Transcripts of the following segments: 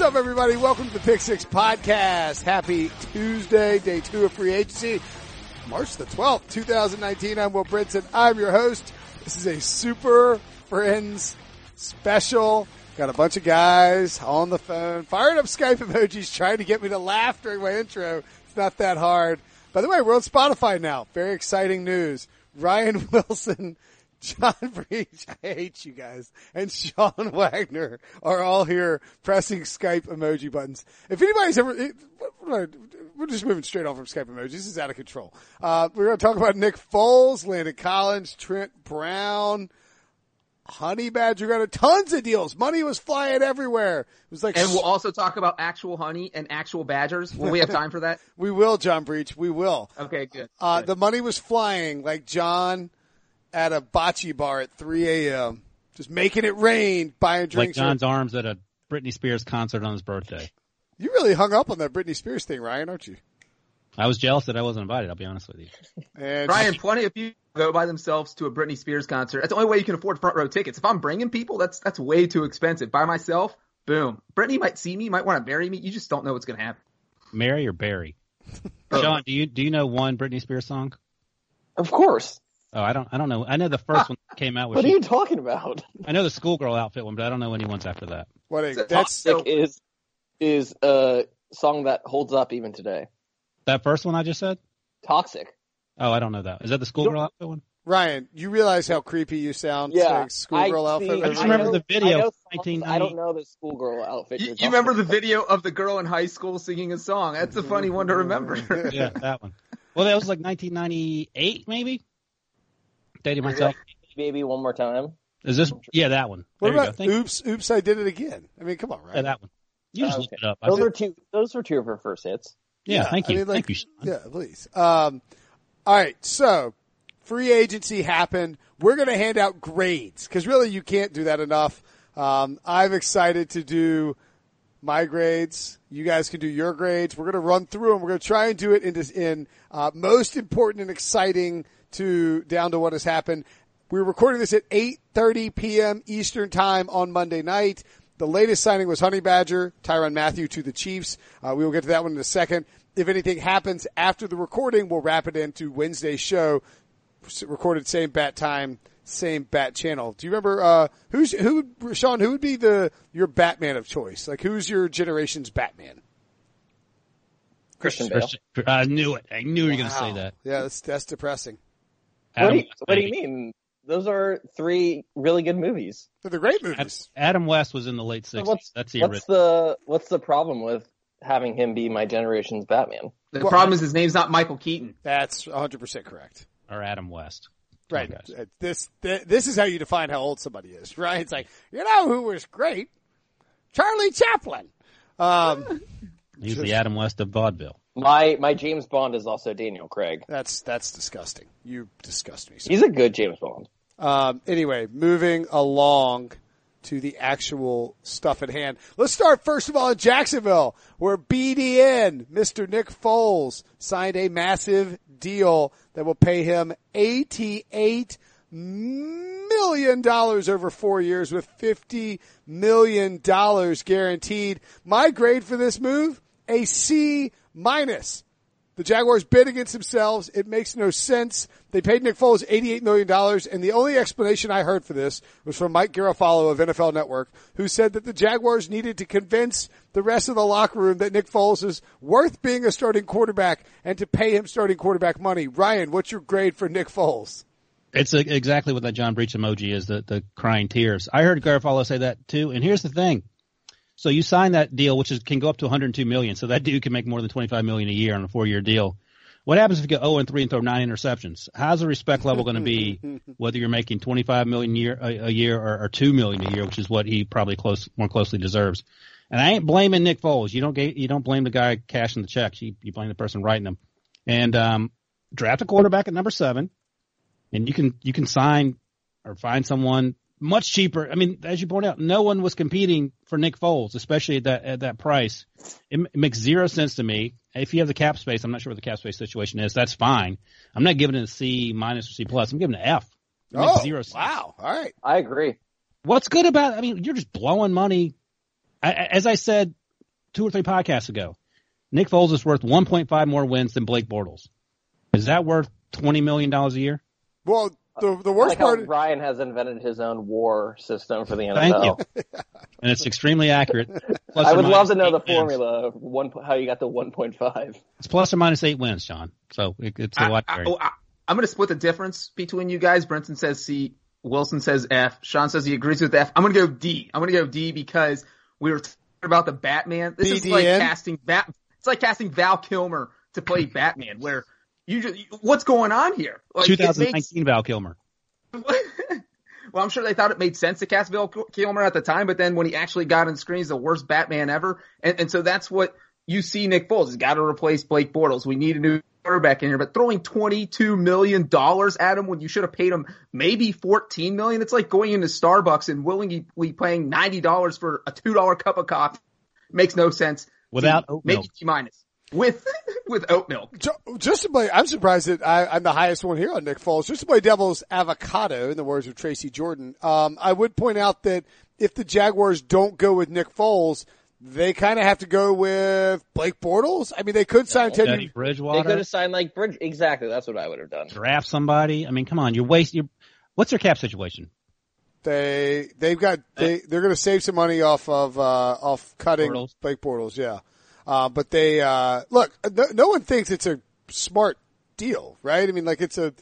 What's up, everybody? Welcome to the Pick Six Podcast. Happy Tuesday, day two of free agency, March the 12th, 2019. I'm Will Brinson. I'm your host. This is a super friends special. Got a bunch of guys on the phone, firing up Skype emojis, trying to get me to laugh during my intro. It's not that hard. By the way, we're on Spotify now. Very exciting news. Ryan Wilson John Breech, I hate you guys, and Sean Wagner are all here pressing Skype emoji buttons. If anybody's ever, we're just moving straight on from Skype emojis. This is out of control. Uh, we're going to talk about Nick Foles, Landon Collins, Trent Brown, Honey Badger got a tons of deals. Money was flying everywhere. It was like, and we'll also talk about actual honey and actual badgers. Will we have time for that? we will, John Breech. We will. Okay, good. Uh, good. the money was flying like John at a bocce bar at 3 a.m. Just making it rain, buying drinks. Like John's arms at a Britney Spears concert on his birthday. You really hung up on that Britney Spears thing, Ryan, aren't you? I was jealous that I wasn't invited. I'll be honest with you. And Ryan, plenty of people go by themselves to a Britney Spears concert. That's the only way you can afford front row tickets. If I'm bringing people, that's that's way too expensive. By myself, boom. Britney might see me, might want to marry me. You just don't know what's going to happen. Mary or Barry? Sean, do you do you know one Britney Spears song? Of course. Oh, I don't. I don't know. I know the first one came out. What she, are you talking about? I know the schoolgirl outfit one, but I don't know any ones after that. what a, So- that's so- Toxic is is a song that holds up even today. That first one I just said. Toxic. Oh, I don't know that. Is that the schoolgirl outfit one? Ryan. You realize how creepy you sound Yeah, saying schoolgirl I outfit. see- I just I remember know- the video I, know from songs, 1990. I don't know the schoolgirl outfit. You, you're remember the video of the girl in high school singing a song? That's a funny one to remember. Yeah, that one. Well, that was like 1998, maybe. Dating myself. about. Baby, one more time. Is this? Yeah, that one. what There you about go. Thank you. oops, oops, I did it again. I mean, come on, Yeah, that one. You just Oh, looked okay. it up. Those were two. Those were two of her first hits. yeah, thank I you. mean, like, thank you. Sean. Yeah, please. Um, all right, so free agency happened. We're going to hand out grades because really you can't do that enough. Um, I'm excited to do my grades. You guys can do your grades. We're going to run through them. We're going to try and do it in, this, in uh, most important and exciting to down to what has happened. We're recording this at 8:30 p.m. Eastern Time on Monday night. The latest signing was Honey Badger, Tyrann Mathieu to the Chiefs. Uh, we will get to that one in a second. If anything happens after the recording, we'll wrap it into Wednesday's show. Recorded same bat time, same bat channel. Do you remember uh, who's who? Sean, who would be the your Batman of choice? Like who's your generation's Batman? Christian Bale. Christian- I knew it. I knew you were going to say that. Yeah, that's that's depressing. What do, you, West, what do you mean? Those are three really good movies. They're the great movies. Adam West was in the late So 60s. what's That's the what's original. the what's the problem with having him be my generation's Batman? The Well- problem is his name's not Michael Keaton. That's 100 percent correct. Or Adam West. Right. Come on, guys. Uh, This this is how you define how old somebody is, right? It's like you know who was great, Charlie Chaplin. Um, He's the Adam West of vaudeville. My my James Bond is also Daniel Craig. that's that's disgusting. You disgust me. sir. He's a good James Bond. Um, anyway, moving along to the actual stuff at hand. Let's start first of all in Jacksonville, where BDN, Mr. Nick Foles, signed a massive deal that will pay him eighty-eight million dollars over four years, with fifty million dollars guaranteed. My grade for this move: a C minus. The Jaguars bid against themselves. It makes no sense. They paid Nick Foles $88 million, and the only explanation I heard for this was from Mike Garafolo of NFL Network, who said that the Jaguars needed to convince the rest of the locker room that Nick Foles is worth being a starting quarterback and to pay him starting quarterback money. Ryan, what's your grade for Nick Foles? It's exactly what that John Breech emoji is, the, the crying tears. I heard Garafolo say that too. And here's the thing. So you sign that deal, which is, can go up to 102 million. So that dude can make more than 25 million a year on a four year deal. What happens if you go 0 and 3 and throw nine interceptions? How's the respect level going to be whether you're making 25 million year, a, a year or, or 2 million a year, which is what he probably close, more closely deserves. And I ain't blaming Nick Foles. You don't get, you don't blame the guy cashing the checks. You, you blame the person writing them. And, um, draft a quarterback at number seven and you can, you can sign or find someone much cheaper. I mean, as you point out, no one was competing for Nick Foles, especially at that at that price. It, it makes zero sense to me. If you have the cap space, I'm not sure what the cap space situation is. That's fine. I'm not giving it a C minus or C plus. I'm giving it an F. It makes Oh, zero sense. wow. All right. I agree. What's good about? I mean, you're just blowing money. I, I- as I said two or three podcasts ago. Nick Foles is worth 1.5 more wins than Blake Bortles. Is that worth 20 million dollars a year? Well, the the worst like how part. Ryan has invented his own war system for the NFL. Thank you. And it's extremely accurate. Plus I or would love to know eight the wins. formula of one, how you got the 1.5. It's plus or minus eight wins, John. So it, it's a I, lot. I, vary. oh, I, I'm going to split the difference between you guys. Brinson says C. Wilson says F. Sean says he agrees with F. I'm going to go D. I'm going to go D because we were talking about the Batman. This is like casting Bat. It's like casting Val Kilmer to play Batman, where you just what's going on here? Like, 2019 makes- Val Kilmer. well, I'm sure they thought it made sense to cast Val Kilmer at the time, but then when he actually got on screen, he's the worst Batman ever. And, and so that's what you see Nick Foles. He's got to replace Blake Bortles. We need a new quarterback in here, but throwing $22 million at him when you should have paid him maybe 14 million. It's like going into Starbucks and willingly paying $90 for a $2 cup of coffee. Makes no sense. Without oat maybe. T minus with, with oat milk. Just to play, I'm surprised that I, I'm the highest one here on Nick Foles. Just to play devil's avocado, in the words of Tracy Jordan, um, I would point out that if the Jaguars don't go with Nick Foles, they kind of have to go with Blake Bortles. I mean, they could sign Teddy Teddy. They could have signed like Bridge. Exactly. That's what I would have done. draft somebody. I mean, come on, you're wasting. You're, what's their cap situation? They they've got they they're going to save some money off of uh, off cutting Bortles. Blake Bortles. Yeah, uh, but they uh, look. No, no one thinks it's a smart deal, right? I mean, like it's a.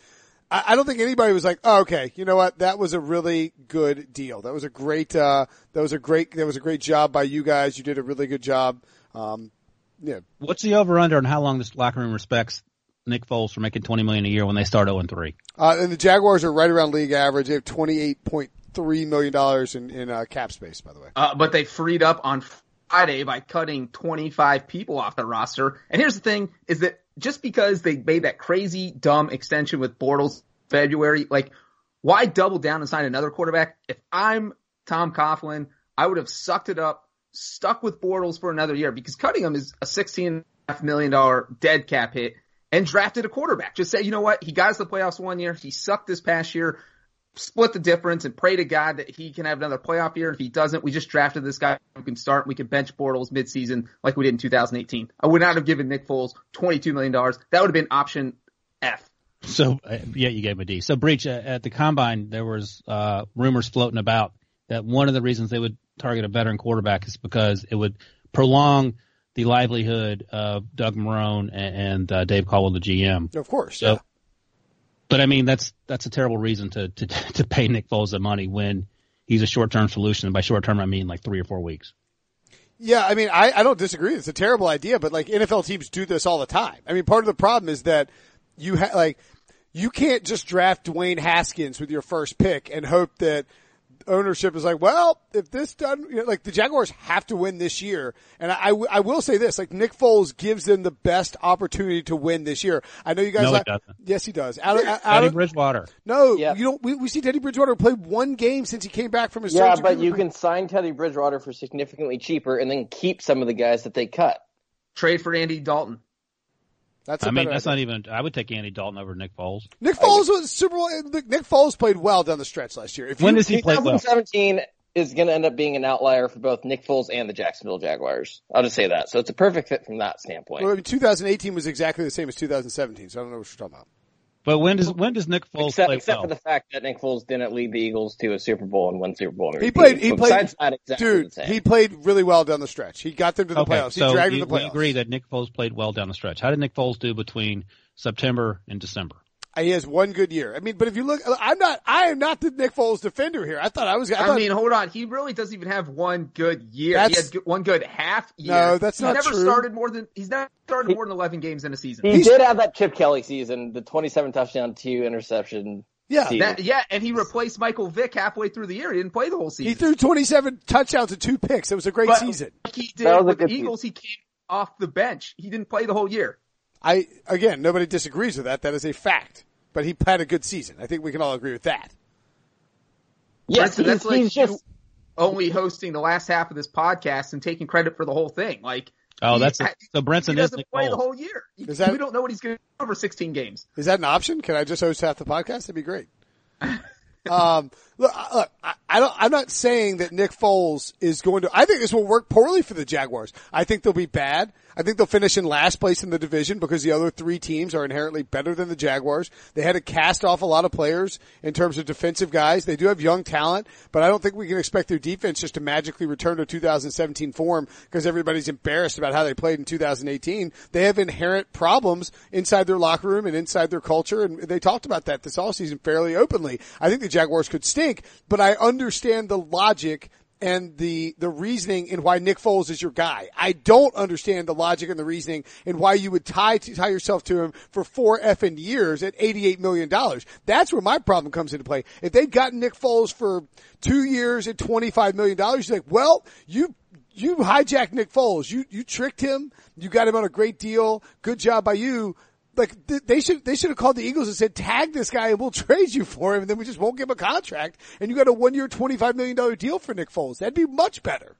I I don't think anybody was like, oh, okay, you know what? That was a really good deal. That was a great. Uh, that was a great. That was a great job by you guys. You did a really good job. Um, yeah, What's the over under on how long this locker room respects Nick Foles for making 20 million a year when they start 0 and 3? uh, and the Jaguars are right around league average. They have twenty eight point three million dollars in in uh, cap space. By the way, Uh, but they freed up on Friday by cutting 25 people off the roster. And here's the thing is that just because they made that crazy dumb extension with Bortles February, like why double down and sign another quarterback? If I'm Tom Coughlin, I would have sucked it up, stuck with Bortles for another year because cutting him is a $16.5 million dead cap hit and drafted a quarterback. Just say, you know what? He got us the playoffs one year. He sucked this past year split the difference and pray to God that he can have another playoff year. If he doesn't, we just drafted this guy who can start. We can bench Bortles midseason like we did in 2018. I would not have given Nick Foles $22 million. That would have been option F. So uh, yeah, you gave him a D. So Breech uh, at the combine, there was uh, rumors floating about that one of the reasons they would target a veteran quarterback is because it would prolong the livelihood of Doug Marrone and, and uh, Dave Caldwell, the GM. of course. So, but I mean that's that's a terrible reason to to to pay Nick Foles the money when he's a short term solution. And by short term, I mean like three or four weeks. Yeah, I mean, I, I don't disagree. It's a terrible idea, but like NFL teams do this all the time. I mean, part of the problem is that you ha- like, you can't just draft Dwayne Haskins with your first pick and hope that ownership is like, well, if this done, you know, like the Jaguars have to win this year. And I, I, w- I will say this, like Nick Foles gives them the best opportunity to win this year. I know you guys No, he like, doesn't. yes, he does. Out, of- out, Teddy of- Bridgewater. no, Yeah. you don't, we, we see Teddy Bridgewater play one game since he came back from his Yeah, but you can sign Teddy Bridgewater for significantly cheaper and then keep some of the guys that they cut. Trade for Andy Dalton. That's a I mean, that's idea. not even. I would take Andy Dalton over Nick Foles. Nick Foles was Super Bowl. Nick Foles played well down the stretch last year. If When you, does he play well? 2017 is going to end up being an outlier for both Nick Foles and the Jacksonville Jaguars. I'll just say that. So it's a perfect fit from that standpoint. well, I mean, 2018 was exactly the same as 2017, so I don't know what you're talking about. But when does when does Nick Foles Except, play except well? for the fact that Nick Foles didn't lead the Eagles to a Super Bowl and won Super Bowl. He played. He played. Exactly dude, he played really well down the stretch. He got them to the okay, playoffs. He so dragged you, them to the playoffs. we playoffs. agree that Nick Foles played well down the stretch. How did Nick Foles do between September and December? He has one good year. I mean, but if you look, I'm not. I am not the Nick Foles defender here. I thought I was. I, I, mean, hold on. He really doesn't even have one good year. He had one good half year. No, that's he's not never true. started more than he's never started more than 11 games in a season. he he's- did have that Chip Kelly season, the 27 touchdown, two interception. yeah. That, yeah, and he replaced Michael Vick halfway through the year. He didn't play the whole season. he threw 27 touchdowns and two picks. It was a great But- season. Like he That was did a with the good Eagles. He came off the bench. He didn't play the whole year. I again, nobody disagrees with that. That is a fact. But he had a good season. I think we can all agree with that. Yes, Brinson, he's, that's like just only hosting the last half of this podcast and taking credit for the whole thing. Like, Oh, he- that's a, so he doesn't Nick play the whole year. You- Is that- we don't know what he's going to do over 16 games. Is that an option? Can I just host half the podcast? That'd be great. um, look, look, I, I don't, I'm not saying that Nick Foles is going to, I think this will work poorly for the Jaguars. I think they'll be bad. I think they'll finish in last place in the division because the other three teams are inherently better than the Jaguars. They had to cast off a lot of players in terms of defensive guys. They do have young talent, but I don't think we can expect their defense just to magically return to 2017 form because everybody's embarrassed about how they played in 2018. They have inherent problems inside their locker room and inside their culture, and they talked about that this all season fairly openly. I think the Jaguars could stink, but I understand the logic and the, the reasoning in why Nick Foles is your guy. I don't understand the logic and the reasoning in why you would tie, tie yourself to him for four effing years at $88 million. That's where my problem comes into play. If they'd gotten Nick Foles for two years at $25 million, you're like, well, you you hijacked Nick Foles. You you tricked him. You got him on a great deal. Good job by you like they should they should have called the Eagles and said tag this guy and we'll trade you for him and then we just won't give him a contract and you got a one year twenty five million dollar deal for Nick Foles. That'd be much better.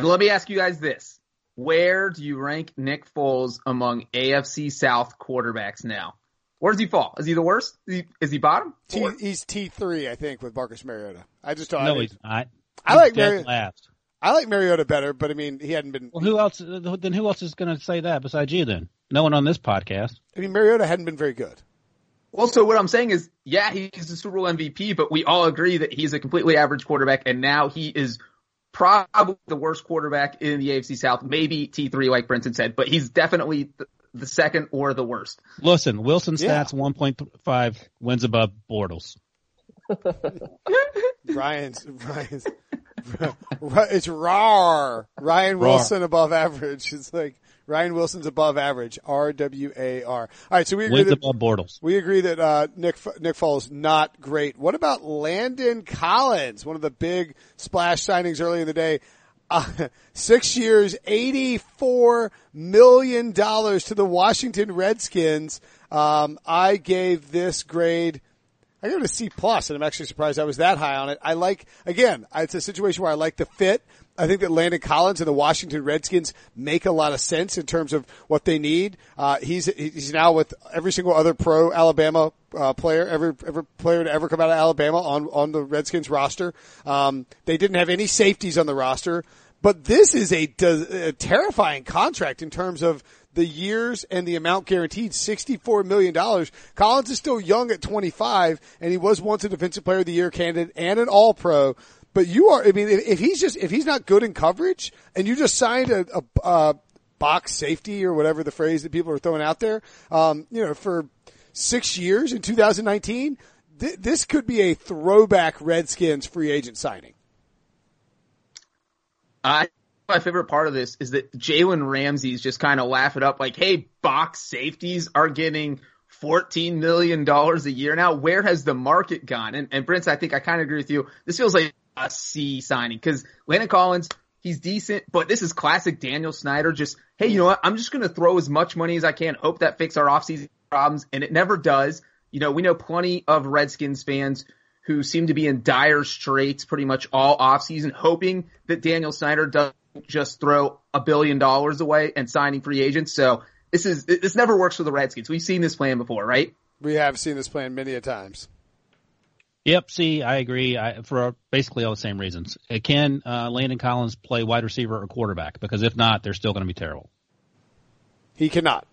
Let me ask you guys this: Where do you rank Nick Foles among AFC South quarterbacks now? Where does he fall? Is he the worst? Is he, is he bottom? T, he's T three, I think, with Marcus Mariota. I just don't. No, I, he's not. I like dead Mariota. last. I like Mariota better, but I mean, he hadn't been. Well, who else? Then who else is going to say that besides you? Then no one on this podcast. I mean, Mariota hadn't been very good. Well, so what I'm saying is, yeah, he's the Super Bowl MVP, but we all agree that he's a completely average quarterback, and now he is probably the worst quarterback in the AFC South. Maybe T3, like Brinson said, but he's definitely the, the second or the worst. Listen, Wilson Yeah. stats 1.5 wins above Bortles. Ryan's Ryan's it's raw. Ryan Wilson above average. It's like Ryan Wilson's above average. R W A R. All right, so we agree Wins that above Bortles. we agree that uh, Nick Nick Foles not great. What about Landon Collins? One of the big splash signings early in the day. Uh, six years, eighty-four million dollars to the Washington Redskins. Um, I gave this grade. I gave it a C plus, and I'm actually surprised I was that high on it. I like again, it's a situation where I like the fit. I think that Landon Collins and the Washington Redskins make a lot of sense in terms of what they need. Uh, he's he's now with every single other pro Alabama uh, player, every every player to ever come out of Alabama on on the Redskins roster. Um, they didn't have any safeties on the roster, but this is a, a terrifying contract in terms of the years and the amount guaranteed, $64 million. Collins is still young at 25 and he was once a defensive player of the year candidate and an all pro. But you are, I mean, if, he's just, if he's not good in coverage and you just signed a, a, a box safety or whatever the phrase that people are throwing out there, um, you know, for six years in 2019, th- this could be a throwback Redskins free agent signing. I my favorite part of this is that Jalen Ramsey's just kind of laugh it up like, hey, box safeties are getting $14 million a year now. Where has the market gone? And, and Prince, I think I kind of agree with you. This feels like a C signing because Landon Collins, he's decent, but this is classic Daniel Snyder. Just, hey, you know what? I'm just going to throw as much money as I can, hope that fix our offseason problems. And it never does. You know, we know plenty of Redskins fans who seem to be in dire straits pretty much all offseason, hoping that Daniel Snyder doesn't just throw a billion dollars away and signing free agents. So this is this never works for the Redskins. We've seen this plan before, right? We have seen this plan many a times. Yep. See, I agree. I, for basically all the same reasons. Uh, Can uh, Landon Collins play wide receiver or quarterback? Because if not, they're still going to be terrible. He cannot.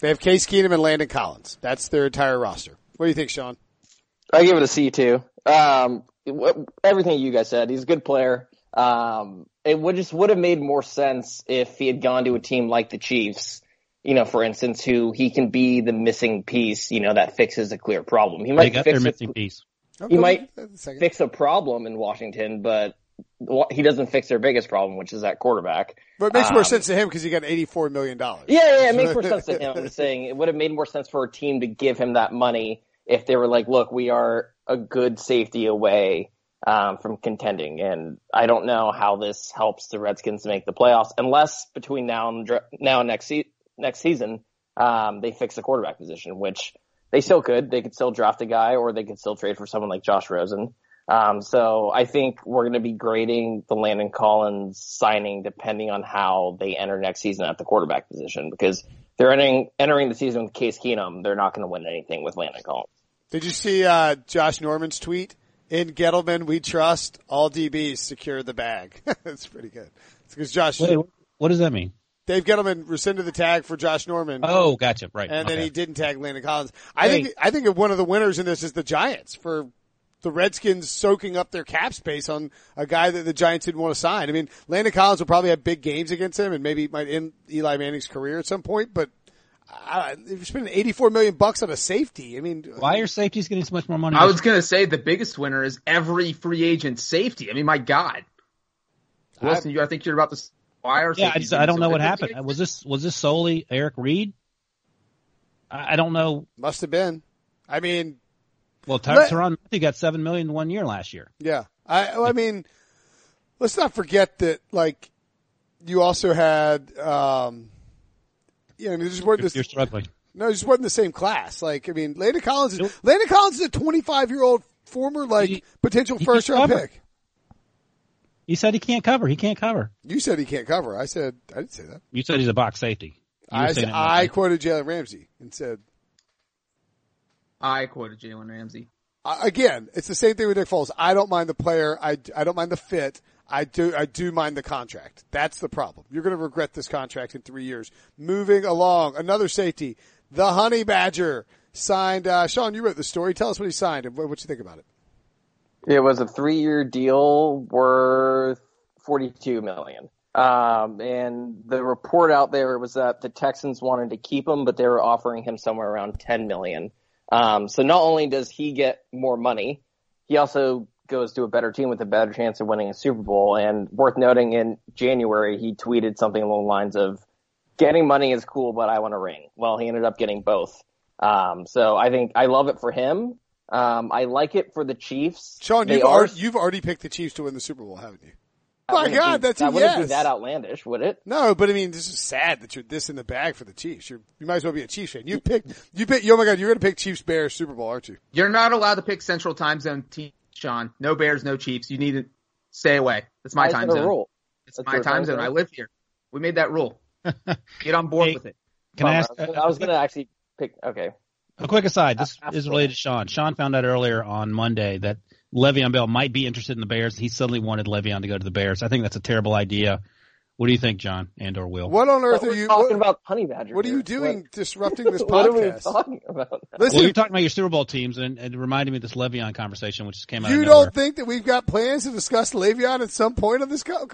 They have Case Keenum and Landon Collins. That's their entire roster. What do you think, Sean? I give it a C too. Um, everything you guys said. He's a good player. Um, it would just would have made more sense if he had gone to a team like the Chiefs. You know, for instance, who he can be the missing piece. You know, that fixes a clear problem. He They might got their fix missing a, piece. He might with that in a fix a problem in Washington, but he doesn't fix their biggest problem, which is that quarterback. But it makes more Um, sense to him because he got $84 million. Yeah, yeah, it makes more sense to him. I'm saying it would have made more sense for a team to give him that money if they were like, look, we are a good safety away um, from contending. And I don't know how this helps the Redskins make the playoffs unless between now and now and next se- next season um, they fix the quarterback position, which they still could. They could still draft a guy, or they could still trade for someone like Josh Rosen. Um, so I think we're going to be grading the Landon Collins signing depending on how they enter next season at the quarterback position because they're entering entering the season with Case Keenum. They're not going to win anything with Landon Collins. Did you see uh, Josh Norman's tweet? In Gettleman, we trust all DBs secure the bag. That's pretty good. It's because Josh, Wait, what does that mean? Dave Gettleman rescinded the tag for Josh Norman. Oh, gotcha. Right. and then he didn't tag Landon Collins. I think I think one of the winners in this is the Giants for the Redskins soaking up their cap space on a guy that the Giants didn't want to sign. I mean, Landon Collins will probably have big games against him, and maybe might end Eli Manning's career at some point. But uh, you're spending 84 million bucks on a safety, I mean, Why are safeties getting so much more money? I was gonna say the biggest winner is every free agent safety. I mean, my God. Wilson, you I think you're about to s- why are Yeah, I just I don't so know what good? happened. Was this was this solely Eric Reid? I, I don't know. must have been. I mean, Well, Ty- Let- Tyrann Mathieu got seven million one year last year. Yeah. I, I mean, let's not forget that, like, you also had, um, you know, I mean, just weren't You're, this, you're struggling. no, just wasn't the same class. Like, I mean, Landon Collins is, Landon Collins is a 25 year old former, like, He- potential he first round cover. pick. You said he can't cover. He can't cover. You said he can't cover. I said, I didn't say that. You said he's a box safety. You I, said, I like- quoted Jalen Ramsey and said, I quoted Jalen Ramsey. I- again, it's the same thing with Nick Foles. I don't mind the player. I, I don't mind the fit. I do, I do mind the contract. That's the problem. You're going to regret this contract in three years. Moving along, another safety, the Honey Badger signed, uh, Sean, you wrote the story. Tell us what he signed and what, you think about it. It was a three-year deal worth forty-two million. Um, and the report out there was that the Texans wanted to keep him, but they were offering him somewhere around ten million. Um, so not only does he get more money, he also goes to a better team with a better chance of winning a Super Bowl. And worth noting, in January he tweeted something along the lines of, "Getting money is cool, but I want a ring." Well, he ended up getting both. Um, so I think I love it for him. Um, I like it for the Chiefs. Sean, you've are- already, you've already picked the Chiefs to win the Super Bowl, haven't you? that My God, be- that's a that wouldn't be that outlandish, would it? No, but I mean, this is sad that you're this in the bag for the Chiefs. You're, you might as well be a Chiefs fan. You picked, you picked, oh my God, you're going to pick Chiefs Bears Super Bowl, aren't you? You're not allowed to pick Central Time Zone team, Sean. No Bears, no Chiefs. You need to stay away. It's my Why time it zone. rule? It's That's my time time zone. zone? I live here. We made that rule. Get on board Hey, with it. Can I ask? I was gonna- was going to actually pick. Okay, A quick aside. This Uh, is related to Sean. Sean found out earlier on Monday that Le'Veon Bell might be interested in the Bears. He suddenly wanted Le'Veon to go to the Bears. I think that's a terrible idea. What do you think, John and or Will? What on earth But are we're you, talking what, about honey badger. what are you here. doing disrupting this podcast? what are we talking about? Listen, Well, you're talking about your Super Bowl teams, and, and it reminded me of this Le'Veon conversation, which just came out. You of don't think that we've got plans to discuss Le'Veon at some point on this? Co-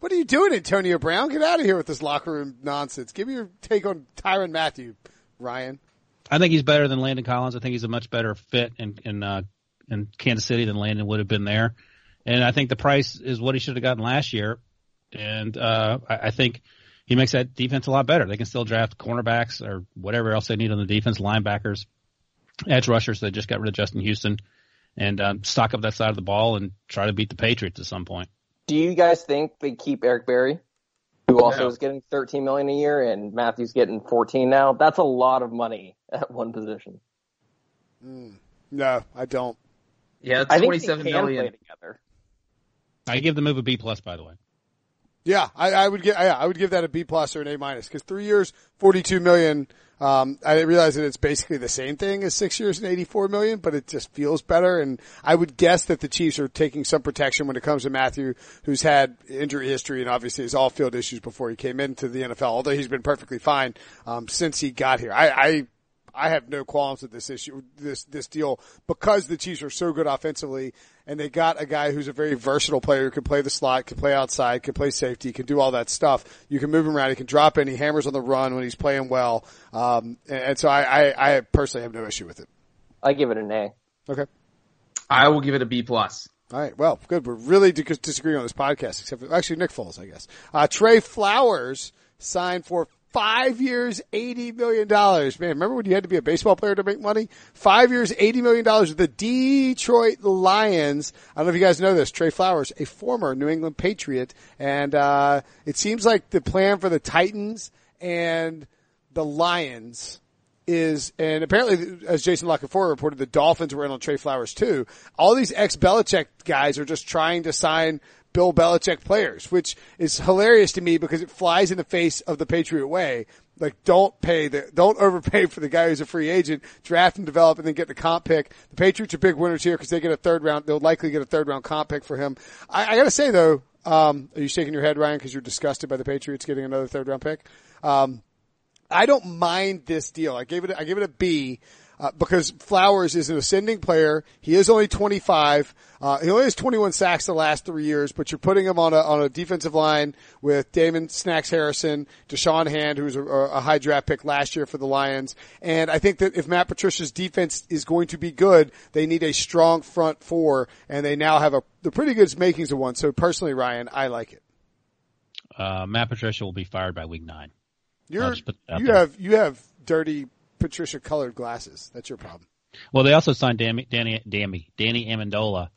what are you doing, Antonio Brown? Get out of here with this locker room nonsense. Give me your take on Tyrann Mathieu, Ryan. I think he's better than Landon Collins. I think he's a much better fit in in, uh, in Kansas City than Landon would have been there, and I think the price is what he should have gotten last year. And uh, I, I think he makes that defense a lot better. They can still draft cornerbacks or whatever else they need on the defense, linebackers, edge rushers. They just got rid of Justin Houston, and um, stock up that side of the ball and try to beat the Patriots at some point. Do you guys think they keep Eric Berry, who also No. is getting 13 million a year, and Mathieu's getting 14 now? That's a lot of money at one position. No, I don't. Yeah, it's I think they can million. play together. I give the move a B plus, by the way. Yeah, I, I would give. Yeah, I would give that a B plus or an A minus because three years, forty-two million. Um, I realize that it's basically the same thing as six years and eighty-four million, but it just feels better. And I would guess that the Chiefs are taking some protection when it comes to Mathieu, who's had injury history and obviously has all field issues before he came into the NFL. Although he's been perfectly fine um, since he got here. I, I I have no qualms with this issue, this this deal, because the Chiefs are so good offensively, and they got a guy who's a very versatile player who can play the slot, can play outside, can play safety, can do all that stuff. You can move him around, he can drop in, he hammers on the run when he's playing well, um, and, and so I, I, I personally have no issue with it. I give it an A. Okay. I will give it a B plus. All right. Well, good. We're really disagreeing on this podcast, except for actually Nick Foles, I guess. Uh, Trey Flowers signed for five years, eighty million dollars. Man, remember when you had to be a baseball player to make money? Five years, eighty million dollars with the Detroit Lions. I don't know if you guys know this. Trey Flowers, a former New England Patriot, and uh, it seems like the plan for the Titans and the Lions is, and apparently, as Jason La Canfora reported, the Dolphins were in on Trey Flowers too. All these ex-Belichick guys are just trying to sign Bill Belichick players, which is hilarious to me because it flies in the face of the Patriot way. Like, don't pay the, don't overpay for the guy who's a free agent, draft and develop and then get the comp pick. The Patriots are big winners here because they get a third round, they'll likely get a third round comp pick for him. I, I gotta say though, um, are you shaking your head, Ryan, because you're disgusted by the Patriots getting another third round pick? Um, I don't mind this deal. I gave it, I gave it a B. Uh, because Flowers is an ascending player. He is only 25. Uh, he only has 21 sacks the last three years, but you're putting him on a, on a defensive line with Damon Snacks Harrison, Da'Shawn Hand, who's a, a high draft pick last year for the Lions. And I think that if Matt Patricia's defense is going to be good, they need a strong front four, and they now have a, the pretty good makings of one. So personally, Ryan, I like it. Uh, Matt Patricia will be fired by week nine. You're, you there. have, you have dirty Patricia colored glasses. That's your problem. Well, they also signed Danny Danny Danny, Danny Amendola,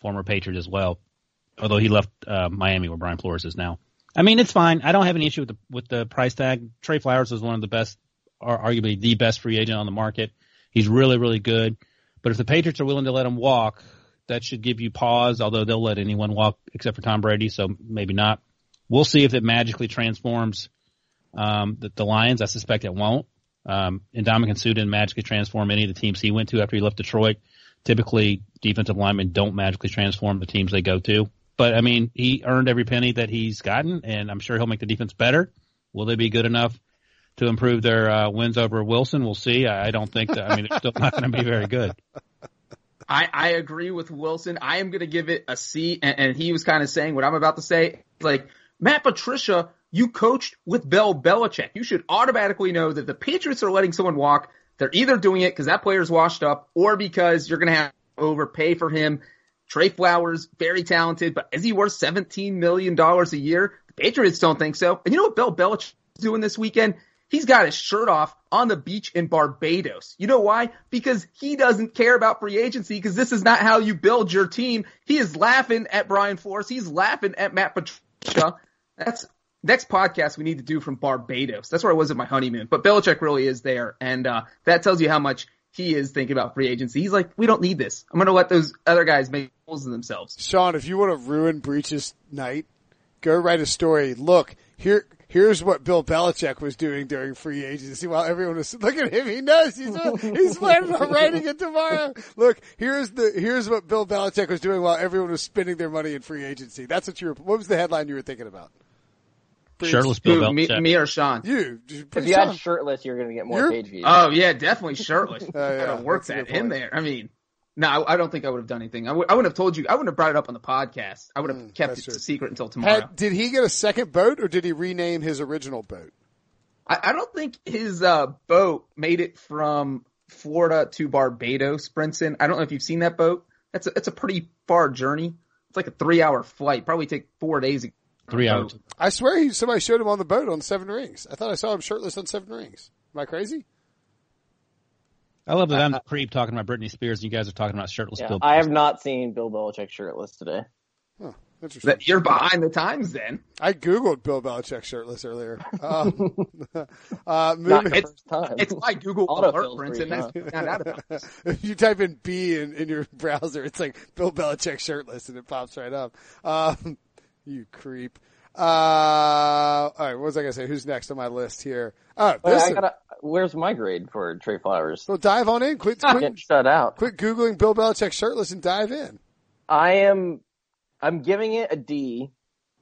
former Patriot as well, although he left uh, Miami where Brian Flores is now. I mean, it's fine. I don't have any issue with the with the price tag. Trey Flowers is one of the best, or arguably the best free agent on the market. He's really really good. But if the Patriots are willing to let him walk, that should give you pause. Although they'll let anyone walk except for Tom Brady, so maybe not. We'll see if it magically transforms um, the, the Lions. I suspect it won't. Um, Ndamukong Suh didn't magically transform any of the teams he went to after he left Detroit. Typically, defensive linemen don't magically transform the teams they go to. But I mean, he earned every penny that he's gotten, and I'm sure he'll make the defense better. Will they be good enough to improve their uh, wins over Wilson? We'll see. I, I don't think that. I mean, it's still not going to be very good. I, I agree with Wilson. I am going to give it a C, and, and he was kind of saying what I'm about to say. Like Matt Patricia you coached with Bill Belichick. You should automatically know that the Patriots are letting someone walk. They're either doing it because that player's washed up or because you're going to have to overpay for him. Trey Flowers, very talented, but is he worth $17 million a year? The Patriots don't think so. And you know what Bill Belichick is doing this weekend? He's got his shirt off on the beach in Barbados. You know why? Because he doesn't care about free agency because this is not how you build your team. He is laughing at Brian Flores. He's laughing at Matt Patricia. That's next podcast we need to do from Barbados. That's where I was at my honeymoon. But Belichick really is there, and uh, that tells you how much he is thinking about free agency. He's like, we don't need this. I'm going to let those other guys make holes in themselves. Sean, if you want to ruin Breech's night, go write a story. Look, here, here's what Bill Belichick was doing during free agency while everyone was, look at him. He knows he's, he's planning on writing it tomorrow. Look, here's the, here's what Bill Belichick was doing while everyone was spending their money in free agency. That's what you were, what was the headline you were thinking about? Shirtless Bill Who, me, me, or Sean? You. If you had shirtless, you're going to get more you're, page views. Oh yeah, definitely shirtless. uh, yeah, work that in there. I mean, no, I, I, don't think I would have done anything. I w- I wouldn't have told you. I wouldn't have brought it up on the podcast. I would have mm, kept it true. a secret until tomorrow. Had, did he get a second boat, or did he rename his original boat? I, I don't think his uh, boat made it from Florida to Barbados, Brinson. I don't know if you've seen that boat. That's a, it's a pretty far journey. It's like a three hour flight. Probably take four days Three hours. I swear he somebody showed him on the boat on Seven Rings. I thought I saw him shirtless on Seven Rings. Am I crazy? I love that I'm the creep talking about Britney Spears and you guys are talking about shirtless yeah, Bill. I have not seen Bill Belichick shirtless today. Huh, interesting. You're behind the times then. I googled Bill Belichick shirtless earlier. Um, uh, moving, it's, it's my Google alert, Prince, and that's If you type in B in, in your browser, it's like Bill Belichick shirtless, and it pops right up. Um, you creep. Uh, all right, what was I gonna say? Who's next on my list here? Oh, Wait, I gotta, where's my grade for Trey Flowers? So dive on in. Quit, quit Get shut out. Quit googling Bill Belichick shirtless and dive in. I am. I'm giving it a D,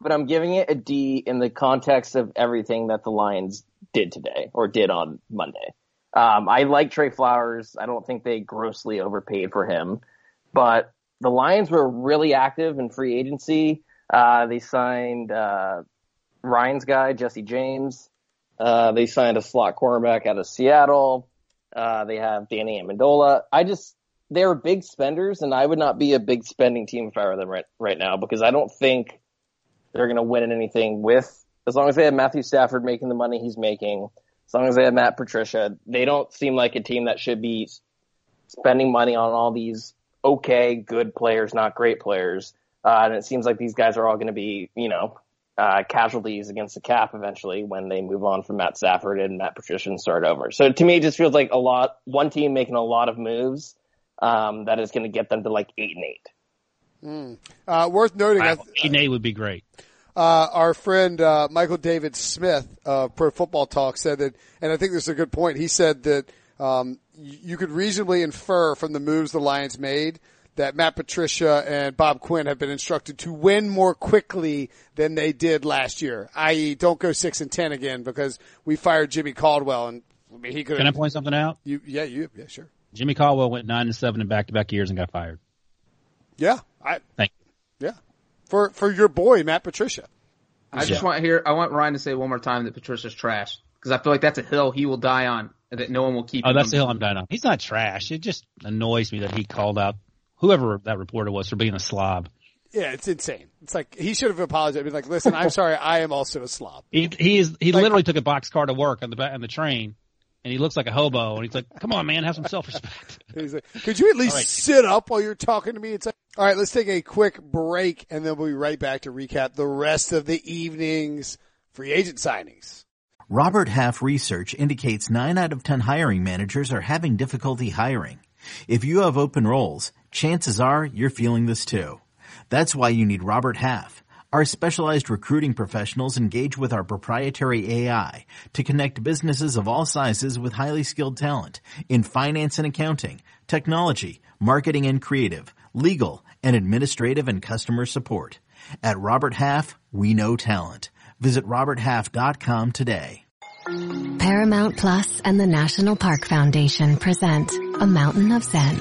but I'm giving it a D in the context of everything that the Lions did today or did on Monday. Um, I like Trey Flowers. I don't think they grossly overpaid for him, but the Lions were really active in free agency. Uh, they signed uh, Ryan's guy, Jesse James. Uh, they signed a slot cornerback out of Seattle. Uh, they have Danny Amendola. I just, they're big spenders, and I would not be a big spending team if I were them right, right now because I don't think they're going to win anything with, as long as they have Matthew Stafford making the money he's making, as long as they have Matt Patricia, they don't seem like a team that should be spending money on all these okay, good players, not great players. Uh, and it seems like these guys are all going to be, you know, uh, casualties against the cap eventually when they move on from Matt Stafford and Matt Patricia and start over. So to me, it just feels like a lot, one team making a lot of moves, um, that is going to get them to like eight and eight. Mm. Uh, worth noting. Wow, eight and eight would be great. Uh, our friend uh, Michael David Smith of Pro Football Talk said that, and I think this is a good point. He said that um, you could reasonably infer from the moves the Lions made that Matt Patricia and Bob Quinn have been instructed to win more quickly than they did last year. I.e., don't go six and ten again because we fired Jimmy Caldwell and I mean, he could. Can I point something out? You, yeah, you, yeah, sure. Jimmy Caldwell went nine and seven in back to back years and got fired. Yeah, I. Thank. Yeah, for for your boy Matt Patricia. I just want to hear. I want Ryan to say one more time that Patricia's trash because I feel like that's a hill he will die on that no one will keep. Oh, that's the hill I'm dying on. He's not trash. It just annoys me that he called out whoever that reporter was for being a slob. Yeah, it's insane. It's like he should have apologized. Been like, listen, I'm sorry, I am also a slob. He he is he like, literally took a box car to work on the on the train, and he looks like a hobo. And he's like, "Come on, man, have some self respect." he's like, "Could you at least right. sit up while you're talking to me?" It's like, all right, let's take a quick break, and then we'll be right back to recap the rest of the evening's free agent signings. Robert Half research indicates nine out of ten hiring managers are having difficulty hiring. If you have open roles, chances are you're feeling this too. That's why you need Robert Half. Our specialized recruiting professionals engage with our proprietary AI to connect businesses of all sizes with highly skilled talent in finance and accounting, technology, marketing and creative, legal, and administrative and customer support. At Robert Half, we know talent. Visit roberthalf.com today. Paramount Plus and the National Park Foundation present A Mountain of Zen.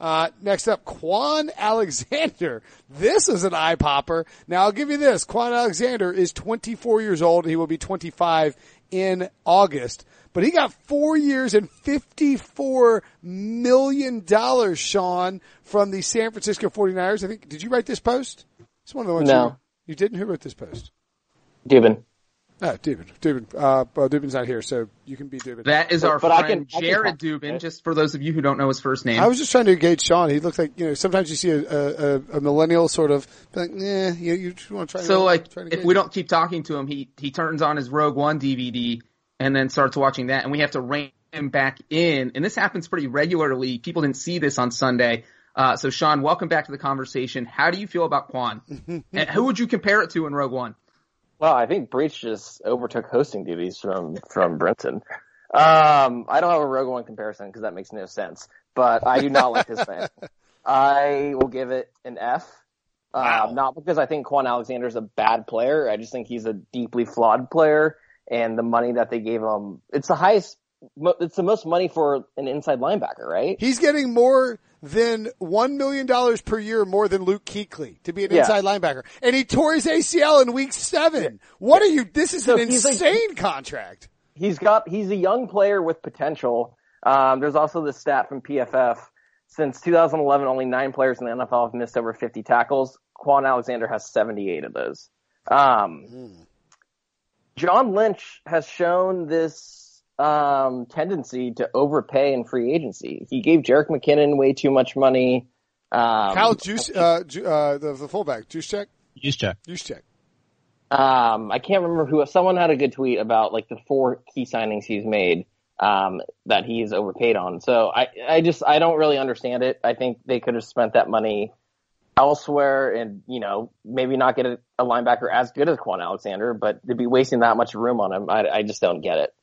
Uh, next up, Kwon Alexander. This is an eye popper. Now I'll give you this. Kwon Alexander is 24 years old. He will be 25 in August. But he got four years and $54 million, Sean, from the San Francisco 49ers. I think, did you write this post? It's one of the ones no. you, you didn't. Who wrote this post? Dubin. Oh, Dubin. Dubin. Uh, well, Dubin's not here, so you can be Dubin. That is our but friend can, Jared can, Dubin, just for those of you who don't know his first name. I was just trying to engage Sean. He looks like, you know, sometimes you see a, a, a millennial sort of, like, yeah, you, you just want to try So, to, like, to if we don't keep talking to him, he, he turns on his Rogue One DVD and then starts watching that, and we have to rein him back in. And this happens pretty regularly. People didn't see this on Sunday. Uh, so, Sean, welcome back to the conversation. How do you feel about Kwon? and who would you compare it to in Rogue One? Well, I think Breech just overtook hosting duties from from Brinson. Um, I don't have a Rogue One comparison because that makes no sense. But I do not like this man. I will give it an F. Uh, wow. not because I think Kwon Alexander is a bad player. I just think he's a deeply flawed player, and the money that they gave him, it's the highest, it's the most money for an inside linebacker, right? He's getting more than one million dollars per year more than Luke Kuechly to be an yeah. inside linebacker, and he tore his ACL in week seven. What are you? This is so an insane like, contract. He's got. He's a young player with potential. Um, there's also this stat from PFF. Since 2011, only nine players in the NFL have missed over 50 tackles. Kwon Alexander has 78 of those. Um, mm. John Lynch has shown this um, tendency to overpay in free agency. He gave Jerick McKinnon way too much money. Um, Kyle Juice, uh, uh, the, the fullback, Juszczyk? Juszczyk. check. Um, I can't remember who, someone had a good tweet about like the four key signings he's made, um, that he's overpaid on. So I, I just, I don't really understand it. I think they could have spent that money elsewhere and, you know, maybe not get a, a linebacker as good as Kwon Alexander, but to be wasting that much room on him, I, I just don't get it.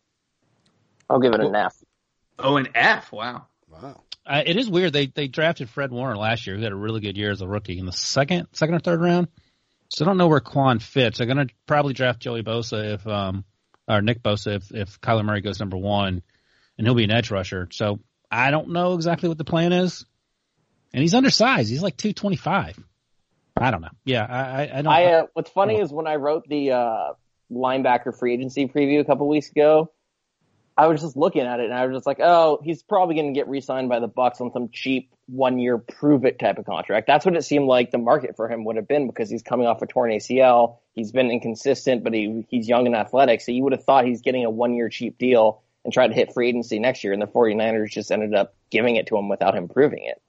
I'll give it an F. Oh, an F. Wow. Wow. Uh, it is weird. They they drafted Fred Warner last year, who had a really good year as a rookie in the second, second or third round. So I don't know where Kwon fits. They're going to probably draft Joey Bosa if, um, or Nick Bosa if if Kyler Murray goes number one, and he'll be an edge rusher. So I don't know exactly what the plan is. And he's undersized. He's like two twenty five. I don't know. Yeah, I I, I don't. I uh, what's funny is when I wrote the uh, linebacker free agency preview a couple weeks ago, I was just looking at it and I was just like, oh, he's probably going to get re-signed by the Bucs on some cheap one year prove it type of contract. That's what it seemed like the market for him would have been because he's coming off a torn ACL. He's been inconsistent, but he, he's young and athletic. So you would have thought he's getting a one year cheap deal and try to hit free agency next year. And the 49ers just ended up giving it to him without him proving it.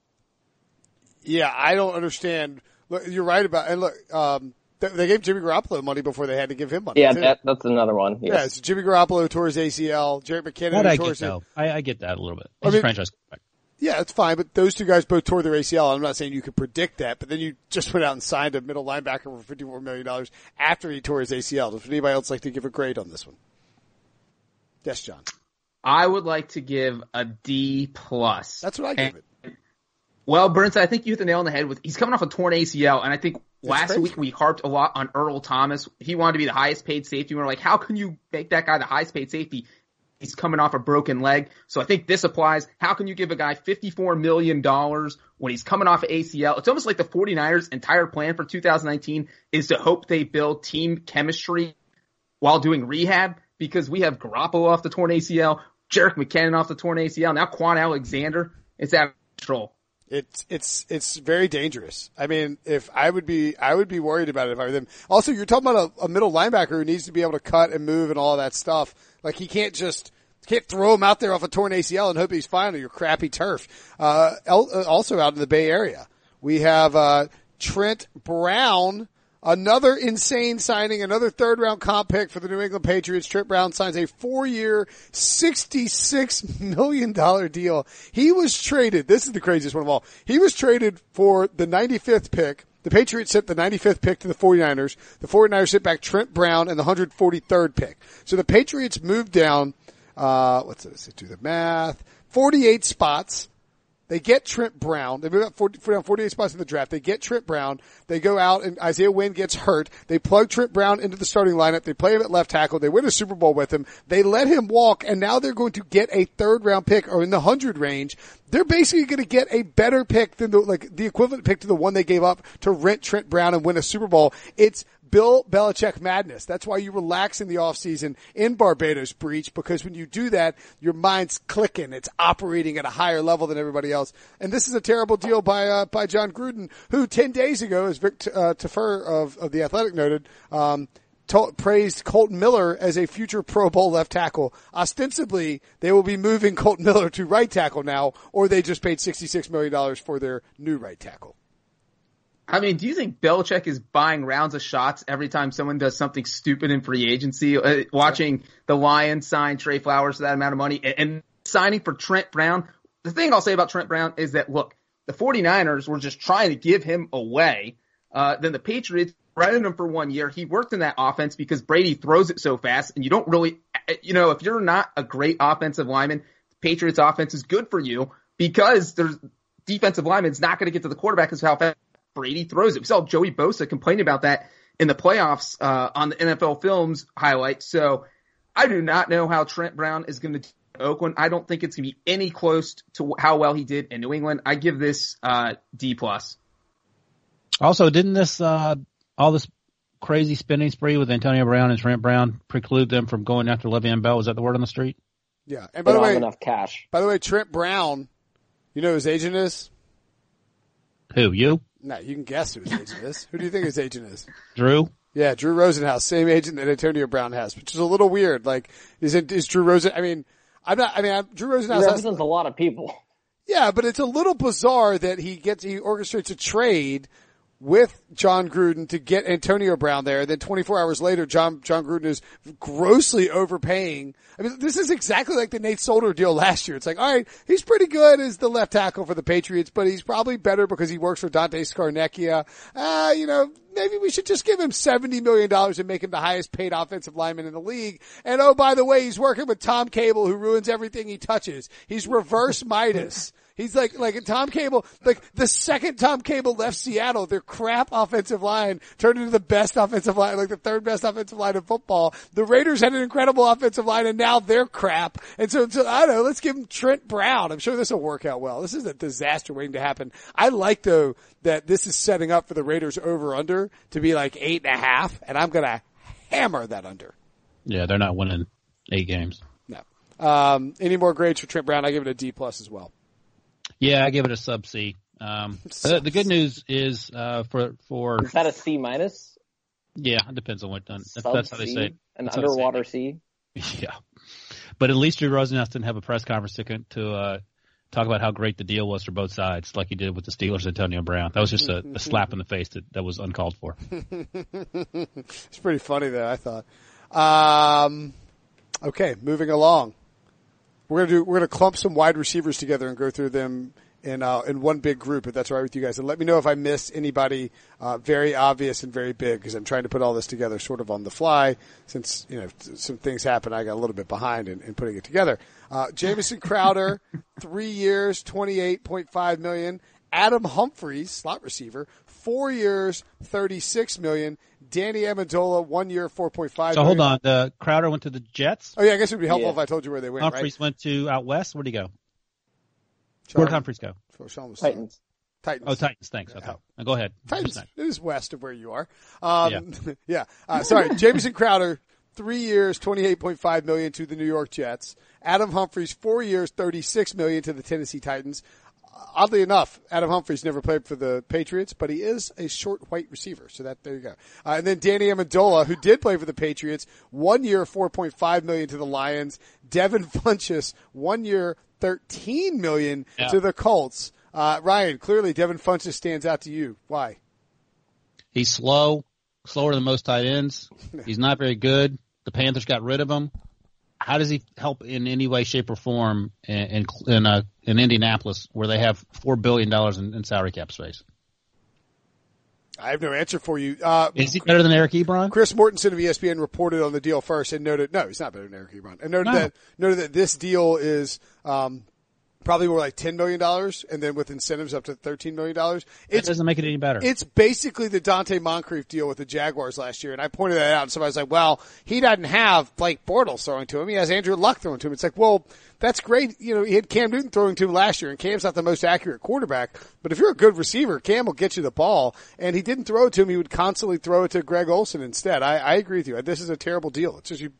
Yeah, I don't understand. Look, you're right about, and look, um, they, they gave Jimmy Garoppolo money before they had to give him money. Yeah, too. that, that's another one. Yes. yeah. So Jimmy Garoppolo tore his ACL. Jared McKinnon That I tore get his. though. I, I get that a little bit. I mean- a franchise quarterback. Yeah, it's fine, but those two guys both tore their ACL. I'm not saying you could predict that, but then you just went out and signed a middle linebacker for $54 million after he tore his ACL. Does anybody else like to give a grade on this one? Yes, John. I would like to give a D plus. That's what I give it. Well, Burns, I think you hit the nail on the head with he's coming off a torn ACL, and I think last crazy. week we harped a lot on Earl Thomas. He wanted to be the highest paid safety. We are like, how can you make that guy the highest paid safety? He's coming off a broken leg. So I think this applies. How can you give a guy $54 million when he's coming off of ACL? It's almost like the 49ers entire plan for 2019 is to hope they build team chemistry while doing rehab because we have Garoppolo off the torn ACL, Jerick McKinnon off the torn ACL, now Kwon Alexander. It's out of control. It's it's it's very dangerous. I mean, if I would be, I would be worried about it if I were them. Also, you're talking about a, a middle linebacker who needs to be able to cut and move and all that stuff. Like he can't just can't throw him out there off a torn ACL and hope he's fine on your crappy turf. Uh, uh, also out in the Bay Area, we have uh, Trent Brown. Another insane signing, another third round comp pick for the New England Patriots. Trent Brown signs a four year, $66 million deal. He was traded. This is the craziest one of all. He was traded for the 95th pick. The Patriots sent the 95th pick to the 49ers. The 49ers sent back Trent Brown and the 143rd pick. So the Patriots moved down, uh, let's, let's do the math, 48 spots. They get Trent Brown. They move up 40, down 48 spots in the draft. They get Trent Brown. They go out and Isaiah Wynn gets hurt. They plug Trent Brown into the starting lineup. They play him at left tackle. They win a Super Bowl with him. They let him walk and now they're going to get a third round pick or in the hundred range. They're basically going to get a better pick than the, like the equivalent pick to the one they gave up to rent Trent Brown and win a Super Bowl. It's Bill Belichick madness. That's why you relax in the offseason in Barbados Breech because when you do that, your mind's clicking. It's operating at a higher level than everybody else. And this is a terrible deal by uh, by Jon Gruden, who ten days ago, as Vic uh, Tafur of of the Athletic noted, um, praised Kolton Miller as a future Pro Bowl left tackle. Ostensibly, they will be moving Kolton Miller to right tackle now, or they just paid sixty six million dollars for their new right tackle. I mean, do you think Belichick is buying rounds of shots every time someone does something stupid in free agency? Uh, watching the Lions sign Trey Flowers for that amount of money and, and signing for Trent Brown. The thing I'll say about Trent Brown is that look, the 49ers were just trying to give him away. Uh, then the Patriots rented him for one year. He worked in that offense because Brady throws it so fast and you don't really, you know, if you're not a great offensive lineman, Patriots offense is good for you because there's defensive lineman's not going to get to the quarterback because how fast Brady throws it. We saw Joey Bosa complain about that in the playoffs uh, on the NFL Films highlight. So I do not know how Trent Brown is going to do in Oakland. I don't think it's going to be any close to how well he did in New England. I give this uh, D plus. Also, didn't this uh, all this crazy spending spree with Antonio Brown and Trent Brown preclude them from going after Le'Veon Bell? Was that the word on the street? Yeah. And by the don't have way, enough cash. by the way, Trent Brown, you know who his agent is? Who you, No, you can guess who his agent is. Who do you think his agent is? Drew? Yeah, Drew Rosenhaus, same agent that Antonio Brown has, which is a little weird. Like, is it, is Drew Rosen, I mean, I'm not, I mean, I'm, Drew He Rosenhaus has, represents a lot of people. yeah, but it's a little bizarre that he gets, he orchestrates a trade with Jon Gruden to get Antonio Brown there. And Then 24 hours later, John, Jon Gruden is grossly overpaying. I mean, this is exactly like the Nate Solder deal last year. It's like, all right, he's pretty good as the left tackle for the Patriots, but he's probably better because he works for Dante Scarnecchia. Uh, you know, maybe we should just give him $70 million and make him the highest paid offensive lineman in the league. And oh, by the way, he's working with Tom Cable who ruins everything he touches. He's reverse Midas. He's like, like Tom Cable, like the second Tom Cable left Seattle, their crap offensive line turned into the best offensive line, like the third best offensive line in football. The Raiders had an incredible offensive line and now they're crap. And so, so I don't know, let's give him Trent Brown. I'm sure this will work out well. This is a disaster waiting to happen. I like though that this is setting up for the Raiders over under to be like eight and a half and I'm going to hammer that under. Yeah, they're not winning eight games. No. Um, any more grades for Trent Brown? I give it a D plus as well. Yeah, I give it a sub C. Um, the, the good news is uh, for for Is that a C minus? yeah, it depends on what done. If Sub that's how they say it. An That's how they say it. underwater C? Yeah. But at least Drew Rosenhaus didn't have a press conference to to uh, talk about how great the deal was for both sides, like he did with the Steelers, and Antonio Brown. That was just a, a slap in the face that, that was uncalled for. it's pretty funny though. I thought. Um, okay, moving along. We're gonna do. We're gonna clump some wide receivers together and go through them in uh, in one big group. If that's all right with you guys, and let me know if I missed anybody uh, very obvious and very big because I'm trying to put all this together sort of on the fly. Since you know some things happened, I got a little bit behind in, in putting it together. Uh, Jamison Crowder, three years, twenty eight point five million. Adam Humphries, slot receiver, four years, thirty six million. Danny Amendola, one year, four point five. So hold on, the Crowder went to the Jets. Oh yeah, I guess it would be helpful Yeah. if I told you where they went. Humphries went to out west. Where'd he go? right? Where'd Sean- Humphries go? Sean was- Titans. Titans. Oh, Titans. Thanks. Okay, now go ahead. Titans. It is west of where you are. Um, yeah. Uh, sorry, Jamison Crowder, three years, twenty-eight point five million to the New York Jets. Adam Humphries, four years, thirty-six million to the Tennessee Titans. Oddly enough, Adam Humphries never played for the Patriots, but he is a short white receiver. So that there you go. Uh, and then Danny Amendola, who did play for the Patriots, one year, four point five million to the Lions. Devin Funchess, one year, thirteen million Yeah. to the Colts. Uh, Ryan, clearly Devin Funchess stands out to you. Why? He's slow, slower than most tight ends. He's not very good. The Panthers got rid of him. How does he help in any way, shape, or form in in, in, uh, in Indianapolis, where they have four billion dollars in, in salary cap space? I have no answer for you. Uh, Is he better than Eric Ebron? Chris Mortensen of ESPN reported on the deal first and noted, no, he's not better than Eric Ebron. And noted No. that, noted that this deal is, um, probably more like $10 million and then with incentives up to $13 million. It doesn't make it any better. it's basically the Donte Moncrief deal with the Jaguars last year. And I pointed that out and somebody was like, well, he doesn't have Blake Bortles throwing to him. He has Andrew Luck throwing to him. It's like, well, that's great. You know, he had Cam Newton throwing to him last year and Cam's not the most accurate quarterback, but if you're a good receiver, Cam will get you the ball and he didn't throw it to him. He would constantly throw it to Greg Olsen instead. I, I agree with you. This is a terrible deal. It's just you,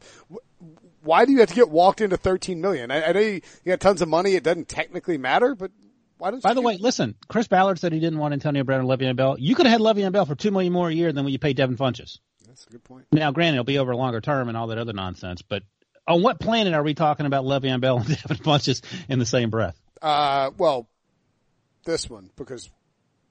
why do you have to get walked into 13 million? I, I know you, you got tons of money. It doesn't technically matter, but why don't By the get- way, listen, Chris Ballard said he didn't want Antonio Brown or Le'Veon Bell. You could have had Le'Veon Bell for two million more a year than what you paid Devin Funchess. that's a good point. Now, granted, it'll be over a longer term and all that other nonsense, but on what planet are we talking about Le'Veon Bell and Devin Funchess in the same breath? Uh, well, this one because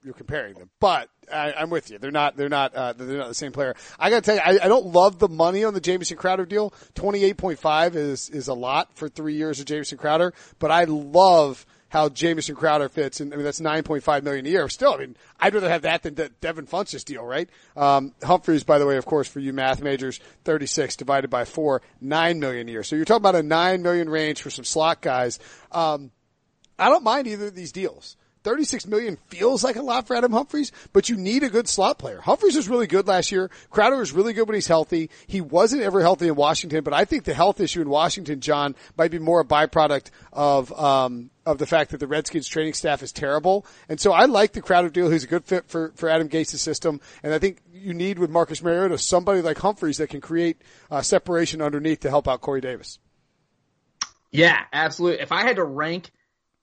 you're comparing them, but I, I'm with you. They're not. They're not. Uh, they're not the same player. I got to tell you, I, I don't love the money on the Jamison Crowder deal. Twenty eight point five is is a lot for three years of Jamison Crowder, but I love how Jamison Crowder fits. And I mean, that's nine point five million a year. Still, I mean, I'd rather have that than De- Devin Funch's deal, right? Um, Humphries, by the way, of course, for you math majors, thirty six divided by four, nine million a year. So you're talking about a nine million range for some slot guys. Um, I don't mind either of these deals. 36 million feels like a lot for Adam Humphries, but you need a good slot player. Humphries was really good last year. Crowder was really good when he's healthy. He wasn't ever healthy in Washington, but I think the health issue in Washington, John, might be more a byproduct of, um, of the fact that the Redskins training staff is terrible. And so I like the Crowder deal. He's a good fit for, for Adam Gase' system. And I think you need with Marcus Mariota somebody like Humphries that can create uh, separation underneath to help out Corey Davis. Yeah, absolutely. If I had to rank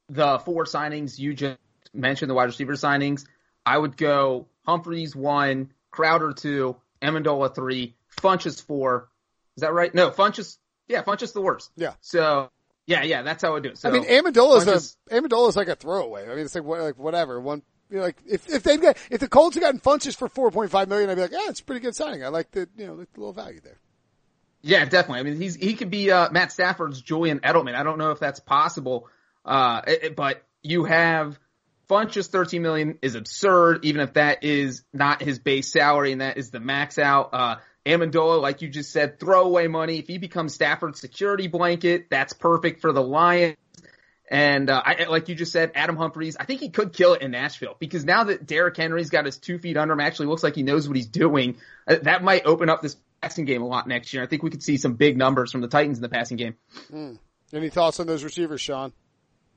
the four signings you just mentioned, the wide receiver signings, I would go Humphries one, Crowder two, Amendola three, Funchess four. Is that right? No, Funchess. Yeah, Funchess the worst. Yeah. So yeah, yeah, that's how I do it. So I mean, Amendola's Funchess- a Amendola's like a throwaway. I mean, it's like like whatever. One, you know, like if if they've got if the Colts have gotten Funchess for four point five million, I'd be like, yeah, it's a pretty good signing. I like the you know like the little value there. Yeah, definitely. I mean, he's he could be uh, Matt Stafford's Julian Edelman. I don't know if that's possible, uh, it- it- but you have Funch's 13 million is absurd, even if that is not his base salary and that is the max out. Uh, Amendola, like you just said, throwaway money. If he becomes Stafford's security blanket, that's perfect for the Lions. And uh, I, like you just said, Adam Humphries, I think he could kill it in Nashville because now that Derrick Henry's got his two feet under him, actually looks like he knows what he's doing. uh, That might open up this passing game a lot next year. I think we could see some big numbers from the Titans in the passing game. Any thoughts on those receivers, Sean?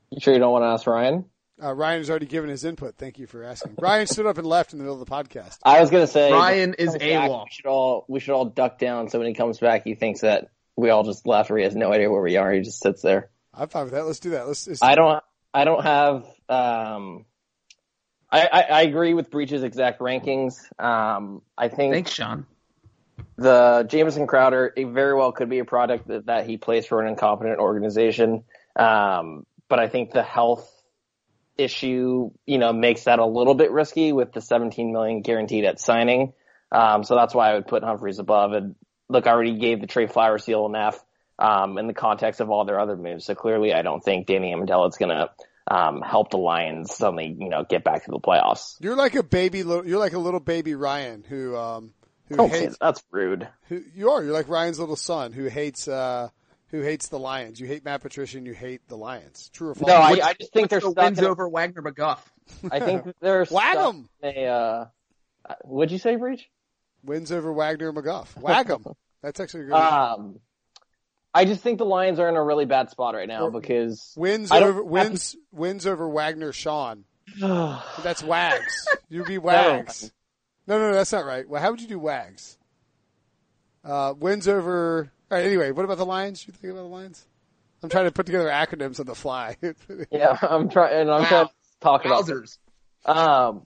You sure you don't want to ask Ryan? Uh, Ryan has already given his input. Thank you for asking. Ryan stood up and left in the middle of the podcast. I was gonna say Ryan is comes back, AWOL. We should all we should all duck down so when he comes back he thinks that we all just left or he has no idea where we are. He just sits there. I'm fine with that. Let's do that. Let's. let's I don't I don't have um I, I, I agree with Breech's exact rankings. Um I think Thanks, Sean. The Jamison Crowder, it very well could be a product that, that he plays for an incompetent organization. Um, but I think the health issue, you know, makes that a little bit risky with the 17 million guaranteed at signing. Um, so that's why I would put Humphries above. And look, I already gave the Trey Flowers deal an F um, in the context of all their other moves. So clearly, I don't think Danny Amendola is going to um, help the Lions suddenly, you know, get back to the playoffs. You're like a baby. You're like a little baby Ryan who um who hates. that. That's rude. Who, you are. You're like Ryan's little son who hates uh who hates the Lions. You hate Matt Patricia and you hate the Lions. True or false? No, I, I just think they're the stuck. wins In, over Wagner McGuff. I think they're Whack stuck 'em. in a. Uh, what'd you say, Breech? wins over Wagner and McGuff. Wag 'em. That's actually a good. Um, I just think the Lions are in a really bad spot right now Or- because wins I don't- over wins wins over Wagner Sean. That's Wags. You'd be Wags. No, no, no, that's not right. Well, how would you do Wags? Uh, wins over. All right, anyway, what about the Lions? You think about the Lions? I'm trying to put together acronyms on the fly. yeah, I'm trying and I'm Wow. trying to talk about. Wowzers. Um,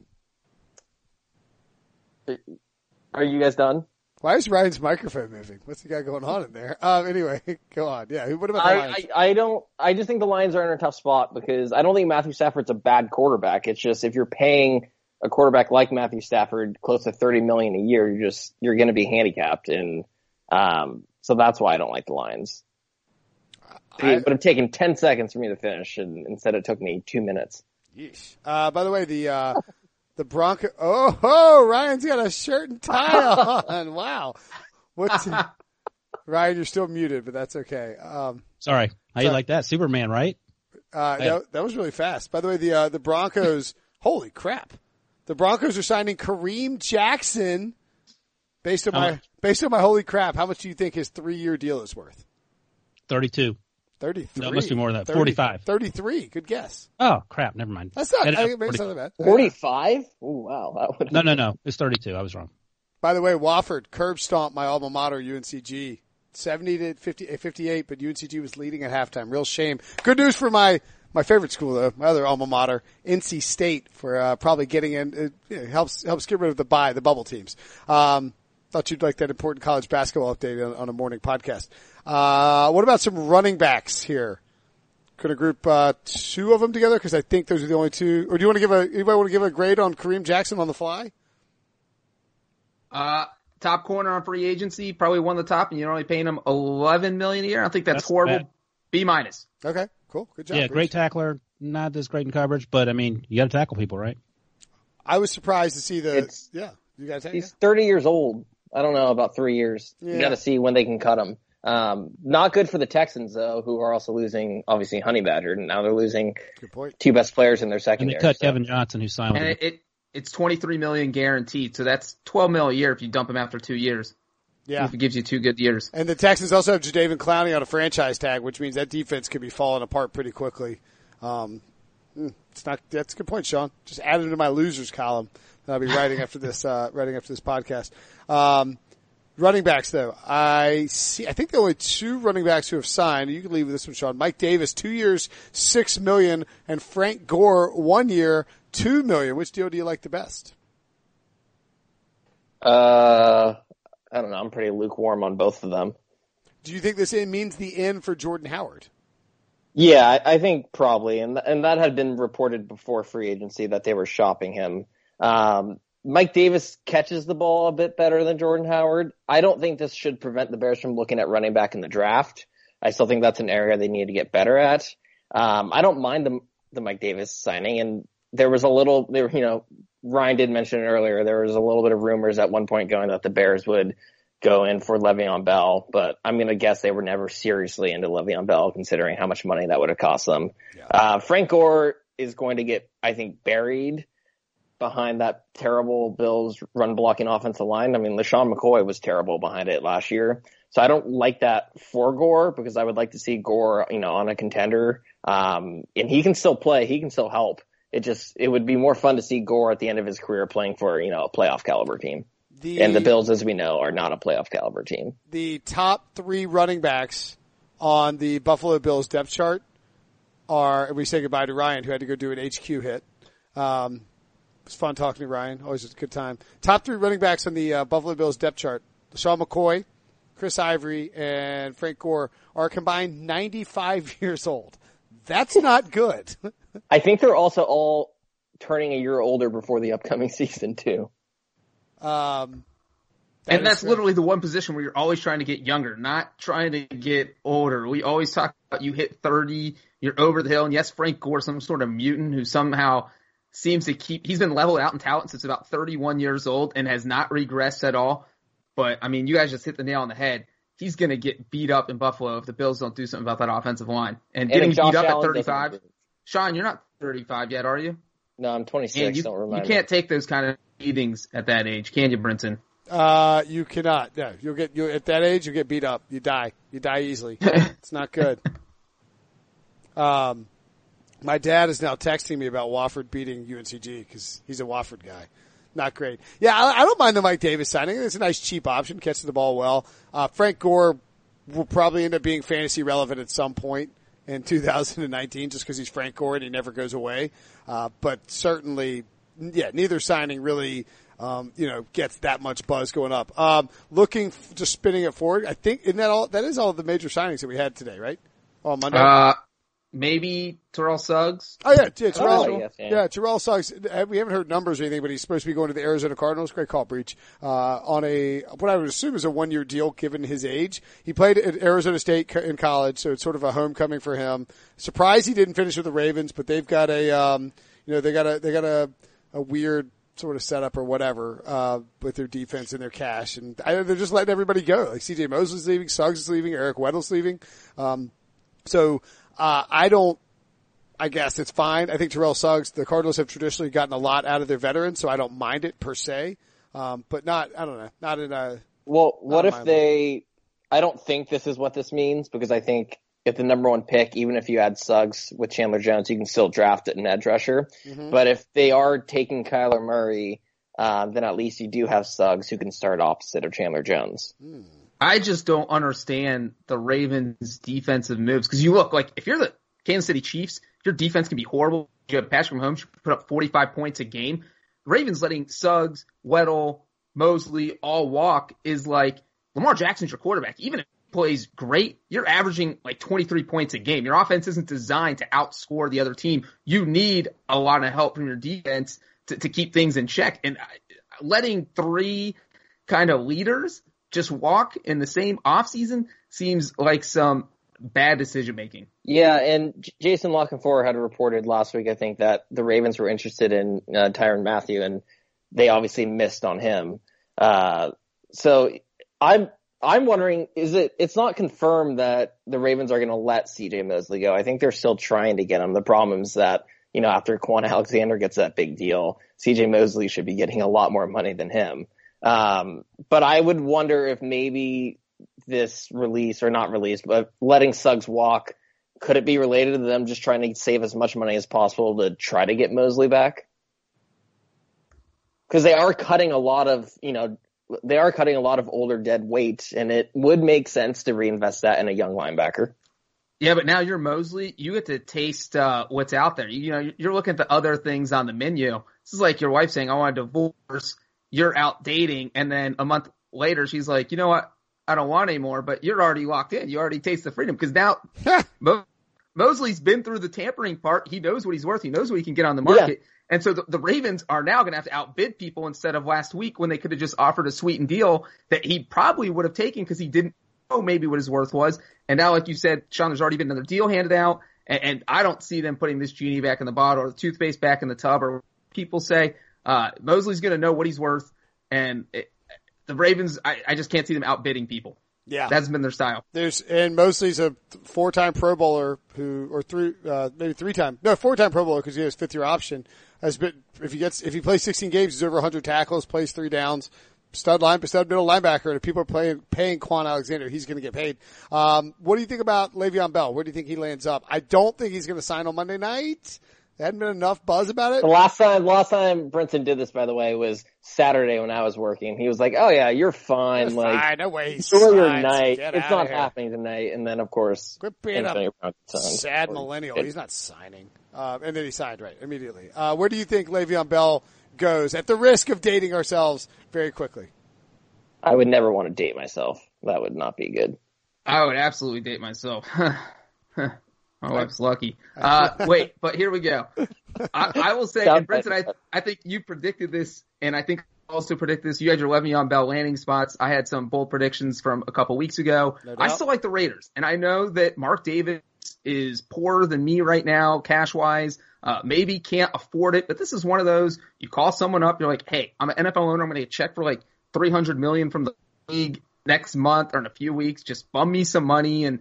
are you guys done? Why is Ryan's microphone moving? What's the guy going on in there? Um, anyway, go on. Yeah, what about the I, Lions? I, I don't. I just think the Lions are in a tough spot because I don't think Matthew Stafford's a bad quarterback. It's just if you're paying a quarterback like Matthew Stafford close to thirty million a year, you're just you're going to be handicapped, and um, so that's why I don't like the Lions. I- it would have taken ten seconds for me to finish, and instead it took me two minutes. Yeesh. Uh, by the way, the, uh, the Bronco, oh, oh, Ryan's got a shirt and tie on. Wow. What's, Ryan, you're still muted, but that's okay. Um, Sorry. How you like that? Superman, right? uh, Yeah. that, that was really fast. By the way, the, uh, the Broncos, holy crap. The Broncos are signing Kareem Jackson based on my, much? Based on my holy crap. How much do you think his three year deal is worth? 32. 33. No, it must be more than that. 45. 33. Good guess. Oh, crap. Never mind. That's not, Ended I up think it's not that bad. Forty five? Oh wow, that would No, no, no. It's 32. I was wrong. By the way, Wofford curb stomped my alma mater, UNCG. 70 to 50, eh, 58, but UNCG was leading at halftime. Real shame. Good news for my, my favorite school though, my other alma mater, NC State, for uh, probably getting in. It, you know, helps helps get rid of the buy, the bubble teams. Um, thought you'd like that important college basketball update on, on a morning podcast. Uh, what about some running backs here? Could I group uh, two of them together? Because I think those are the only two. Or do you want to give a anybody want to give a grade on Kareem Jackson on the fly? Uh, top corner on free agency, probably one of the top, and you're only paying him 11 million a year. I don't think that's, That's horrible. bad. B minus. Okay, cool, good job. Yeah, Bruce. great tackler. Not as great in coverage, but I mean, you got to tackle people, right? I was surprised to see the. It's- yeah, you guys. Yeah. He's 30 years old. I don't know about three years. Yeah. You got to see when they can cut him. Um, not good for the Texans though, who are also losing obviously Honey Badger, and now they're losing two best players in their And they cut so- Kevin Johnson, who signed And him. it, it it's 23 million guaranteed, so that's 12 mil a year if you dump him after two years. Yeah. If it gives you two good years. And the Texans also have Jadeveon Clowney on a franchise tag, which means that defense could be falling apart pretty quickly. Um, mm, it's not. That's a good point, Sean. Just add him to my losers column that I'll be writing after this. Uh, writing after this podcast. Um, running backs, though, I see. I think there are only two running backs who have signed. You can leave this one, Sean. Mike Davis, two years, six million, and Frank Gore, one year, two million. Which deal do you like the best? Uh, I don't know. I'm pretty lukewarm on both of them. Do you think this means the end for Jordan Howard? Yeah, I, I think probably, and and that had been reported before free agency that they were shopping him. Um, Mike Davis catches the ball a bit better than Jordan Howard. I don't think this should prevent the Bears from looking at running back in the draft. I still think that's an area they need to get better at. Um, I don't mind the the Mike Davis signing, and there was a little, there you know, Ryan did mention it earlier. There was a little bit of rumors at one point going that the Bears would go in for Le'Veon Bell, but I'm going to guess they were never seriously into Le'Veon Bell, considering how much money that would have cost them. Uh, Frank Gore is going to get, I think, buried behind that terrible Bills run blocking offensive line. I mean, LeSean McCoy was terrible behind it last year. So I don't like that for Gore because I would like to see Gore, you know, on a contender. Um, and he can still play. He can still help. It just, it would be more fun to see Gore at the end of his career playing for, you know, a playoff caliber team. The, And the Bills, as we know, are not a playoff caliber team. the top three running backs on the Buffalo Bills depth chart are, and we say goodbye to Ryan, who had to go do an HQ hit. Um, was fun talking to Ryan. Always a good time. Top three running backs on the uh, Buffalo Bills depth chart Sean McCoy, Chris Ivory, and Frank Gore are combined 95 years old. That's not good. I think they're also all turning a year older before the upcoming season too. Um, that and that's fair. literally the one position where you're always trying to get younger, not trying to get older. We always talk about you hit 30, you're over the hill. And yes, Frank Gore, some sort of mutant who somehow seems to keep, he's been leveled out in talent since about 31 years old and has not regressed at all. But I mean, you guys just hit the nail on the head. He's going to get beat up in Buffalo if the Bills don't do something about that offensive line. And And getting if beat up at Allen doesn't 35. Sean, you're not 35 yet, are you? No, I'm 26. And you, don't you can't take those kind of beatings at that age, can you, Brinson? Uh, you cannot. No, you'll get you at that age. You get beat up. You die. You die easily. it's not good. Um, my dad is now texting me about Wofford beating UNCG because he's a Wofford guy. Not great. Yeah, I, I don't mind the Mike Davis signing. It's a nice cheap option, catches the ball well. Uh, Frank Gore will probably end up being fantasy relevant at some point in 2019 just because he's Frank Gore and he never goes away. Uh, but certainly, yeah, neither signing really, um, you know, gets that much buzz going up. Um, looking, f- just spinning it forward, I think, isn't that all, that is all the major signings that we had today, right? On Monday? Uh, maybe Terrell Suggs. Oh yeah, yeah, Terrell. Oh, yes, yeah. yeah, Terrell Suggs. uh, We haven't heard numbers or anything, but he's supposed to be going to the Arizona Cardinals. Great call, Breech. Uh, on a what I would assume is a one-year deal, given his age. He played at Arizona State in college, so it's sort of a homecoming for him. Surprised he didn't finish with the Ravens, but they've got a, um, you know, they got a they got a, a weird sort of setup or whatever uh, with their defense and their cash, and I, they're just letting everybody go. Like C.J. Mosley's leaving, Suggs is leaving, Eric Weddle's leaving. Um, so uh, I don't. I guess it's fine. I think Terrell Suggs, the Cardinals have traditionally gotten a lot out of their veterans, so I don't mind it per se. Um, but not, I don't know, not in a, Well, what if they? I don't think this is what this means because I think if the number one pick, even if you add Suggs with Chandler Jones, you can still draft it an edge rusher. Mm-hmm. But if they are taking Kyler Murray, uh, then at least you do have Suggs who can start opposite of Chandler Jones. I just don't understand the Ravens' defensive moves because you look like if you're the Kansas City Chiefs, your defense can be horrible. You have Patrick Mahomes, put up 45 points a game. Ravens letting Suggs, Weddle, Mosley all walk is like Lamar Jackson's your quarterback. Even if he plays great, you're averaging like 23 points a game. Your offense isn't designed to outscore the other team. You need a lot of help from your defense to, to keep things in check. And letting three kind of leaders just walk in the same offseason seems like some bad decision making. Yeah, and Jason La Canfora had reported last week, I think, that the Ravens were interested in uh, Tyrann Mathieu, and they obviously missed on him. Uh, so I'm I'm wondering, is it? It's not confirmed that the Ravens are going to let C.J. Mosley go. I think they're still trying to get him. The problem is that you know after Kwon Alexander gets that big deal, C.J. Mosley should be getting a lot more money than him. Um, but I would wonder if maybe this release or not release, but letting Suggs walk, could it be related to them just trying to save as much money as possible to try to get Mosley back? Because they are cutting a lot of, you know, they are cutting a lot of older dead weight, and it would make sense to reinvest that in a young linebacker. Yeah, but now you're Mosley. You get to taste uh, what's out there. You, you know, you're looking at the other things on the menu. This is like your wife saying, "I want a divorce." You're out dating, and then a month later, she's like, "You know what? I don't want anymore." But you're already locked in. You already taste the freedom because now Mo- Mosley's been through the tampering part. He knows what he's worth. He knows what he can get on the market. And so the, the Ravens are now going to have to outbid people instead of last week when they could have just offered a sweetened deal that he probably would have taken because he didn't know maybe what his worth was. And now, like you said, Sean, there's already been another deal handed out, and, and I don't see them putting this genie back in the bottle or the toothpaste back in the tub or people say. Uh, Mosley's going to know what he's worth, and it, the Ravens, I, I just can't see them outbidding people. yeah. That hasn't been their style. There's and Mosley's a four-time Pro Bowler who, or three, uh, maybe three-time, no, four-time Pro Bowler because he has fifth-year option. Has been if he gets if he plays 16 games, he's over 100 tackles, plays three downs, stud line, stud middle linebacker. And if people are playing paying Kwon Alexander, he's going to get paid. Um, what do you think about Le'Veon Bell? Where do you think he lands up? I don't think he's going to sign on Monday night. There hadn't been enough buzz about it. The last time, last time Brinson did this, by the way, was Saturday when I was working. He was like, "Oh yeah, you're fine. That's like, fine. No way. he enjoy your night. Get It's not happening tonight." And then, of course, Quit being a Antonio Brown signed. sad millennial. He's not signing. Uh, and then he signed right immediately. Uh, where do you think Le'Veon Bell goes at the risk of dating ourselves very quickly? I would never want to date myself. That would not be good. I would absolutely date myself. My wife's lucky. Uh, wait, but here we go. I, I will say, and Brenton, I, I think you predicted this, and I think I also predicted this. You had your Le'Veon Bell landing spots. I had some bold predictions from a couple weeks ago. No I still like the Raiders, and I know that Mark Davis is poorer than me right now, cash wise. Uh, maybe can't afford it, but this is one of those. You call someone up, you're like, "Hey, I'm an NFL owner. I'm going to check for like 300 million from the league next month or in a few weeks. Just bum me some money and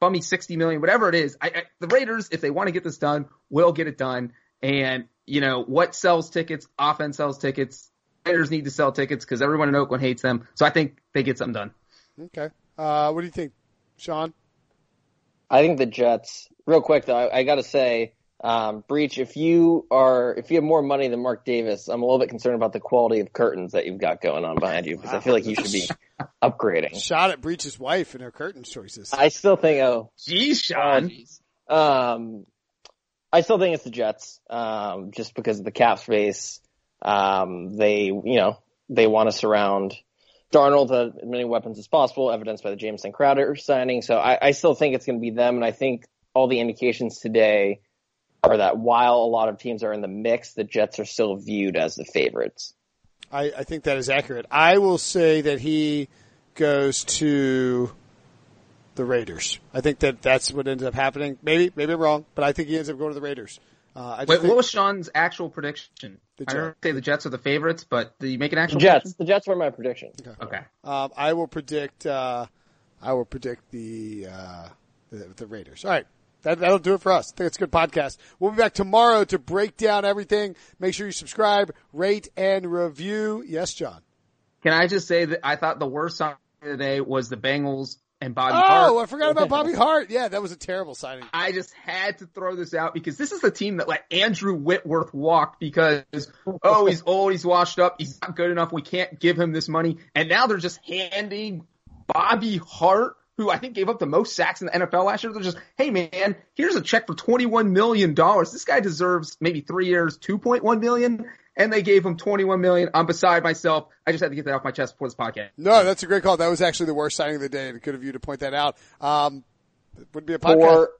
bum me 60 million, whatever it is. I, I, the Raiders, if they want to get this done, will get it done. And you know what sells tickets? Offense sells tickets. Raiders need to sell tickets because everyone in Oakland hates them. So I think they get something done. Okay. Uh, what do you think, Sean? I think the Jets. Real quick though, I, I got to say, um, Breech, if you are if you have more money than Mark Davis, I'm a little bit concerned about the quality of curtains that you've got going on behind you because I feel like you should be upgrading. Shot at Breech's wife and her curtain choices. I still think oh, Jeez, Sean. um, I still think it's the Jets, um, just because of the cap space. Um, they, you know, they want to surround Darnold with as many weapons as possible, evidenced by the Jameson Crowder signing. So I, I still think it's going to be them, and I think all the indications today are that while a lot of teams are in the mix, the Jets are still viewed as the favorites. I, I think that is accurate. I will say that he goes to the Raiders. I think that that's what ends up happening. Maybe, maybe I'm wrong, but I think he ends up going to the Raiders. Uh, I just Wait, think- what was Sean's actual prediction? The I don't say the Jets are the favorites, but did you make an actual Jets, the Jets were my prediction. prediction? Okay. Um, I will predict. Uh, I will predict the, uh, the the Raiders. All right, that that'll do it for us. I think it's a good podcast. We'll be back tomorrow to break down everything. Make sure you subscribe, rate, and review. Yes, John. Can I just say that I thought the worst sign the was the Bengals and Bobby oh, Hart. Oh, I forgot about Bobby Hart. Yeah, that was a terrible signing. I just had to throw this out because this is the team that let Andrew Whitworth walk because, oh, he's old, he's washed up, he's not good enough, we can't give him this money. And now they're just handing Bobby Hart, who I think gave up the most sacks in the NFL last year, they're just, hey man, here's a check for $21 million. This guy deserves maybe three years, 2.1 million. And they gave him 21 million. I'm beside myself. I just had to get that off my chest before this podcast. No, that's a great call. That was actually the worst signing of the day, and good of you to point that out. Um, it would be a podcast. Four,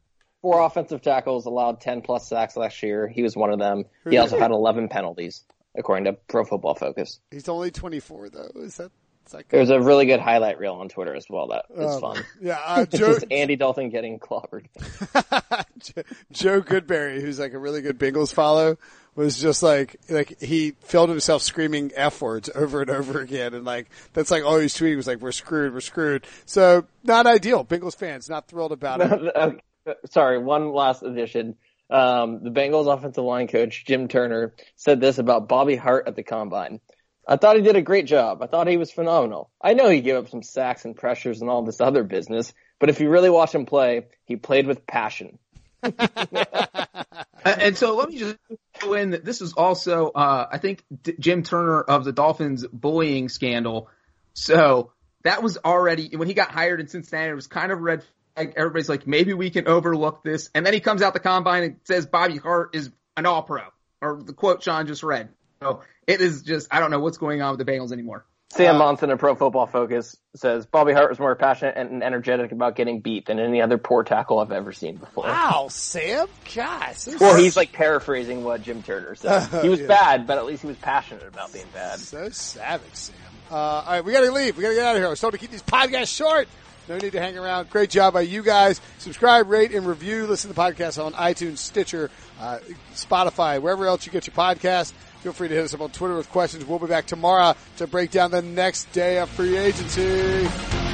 four offensive tackles allowed 10 plus sacks last year. He was one of them. He also had 11 penalties, according to Pro Football Focus. He's only 24 though. Is that good? There's a really good highlight reel on Twitter as well. That is Um, fun. Yeah, uh, Joe, Just Andy Dalton getting clobbered. Joe Goodberry, who's like a really good Bengals follow, was just like like he filmed himself screaming f words over and over again, and like that's like all he's tweeting was like we're screwed, we're screwed. So not ideal. Bengals fans not thrilled about it. Sorry, one last addition. Um, the Bengals offensive line coach, Jim Turner, said this about Bobby Hart at the combine. I thought he did a great job. I thought he was phenomenal. I know he gave up some sacks and pressures and all this other business, but if you really watch him play, he played with passion. And and so let me just throw in that this is also, uh, I think D- Jim Turner of the Dolphins bullying scandal. So that was already, when he got hired in Cincinnati, it was kind of red flag. Everybody's like, maybe we can overlook this. And then he comes out the combine and says Bobby Hart is an all pro or the quote Sean just read. So it is just, I don't know what's going on with the Bengals anymore. Sam Uh, Monson of Pro Football Focus says Bobby Hart was more passionate and energetic about getting beat than any other poor tackle I've ever seen before. Wow, Sam, gosh, Well, he's like paraphrasing what Jim Turner said. He was Yeah. bad, but at least he was passionate about being bad. so savage, Sam. Uh, all right, we gotta leave. We gotta get out of here. We're starting to keep these podcasts short. No need to hang around. Great job by you guys. Subscribe, rate, and review. Listen to the podcast on iTunes, Stitcher, uh, Spotify, wherever else you get your podcast. Feel free to hit us up on Twitter with questions. We'll be back tomorrow to break down the next day of free agency.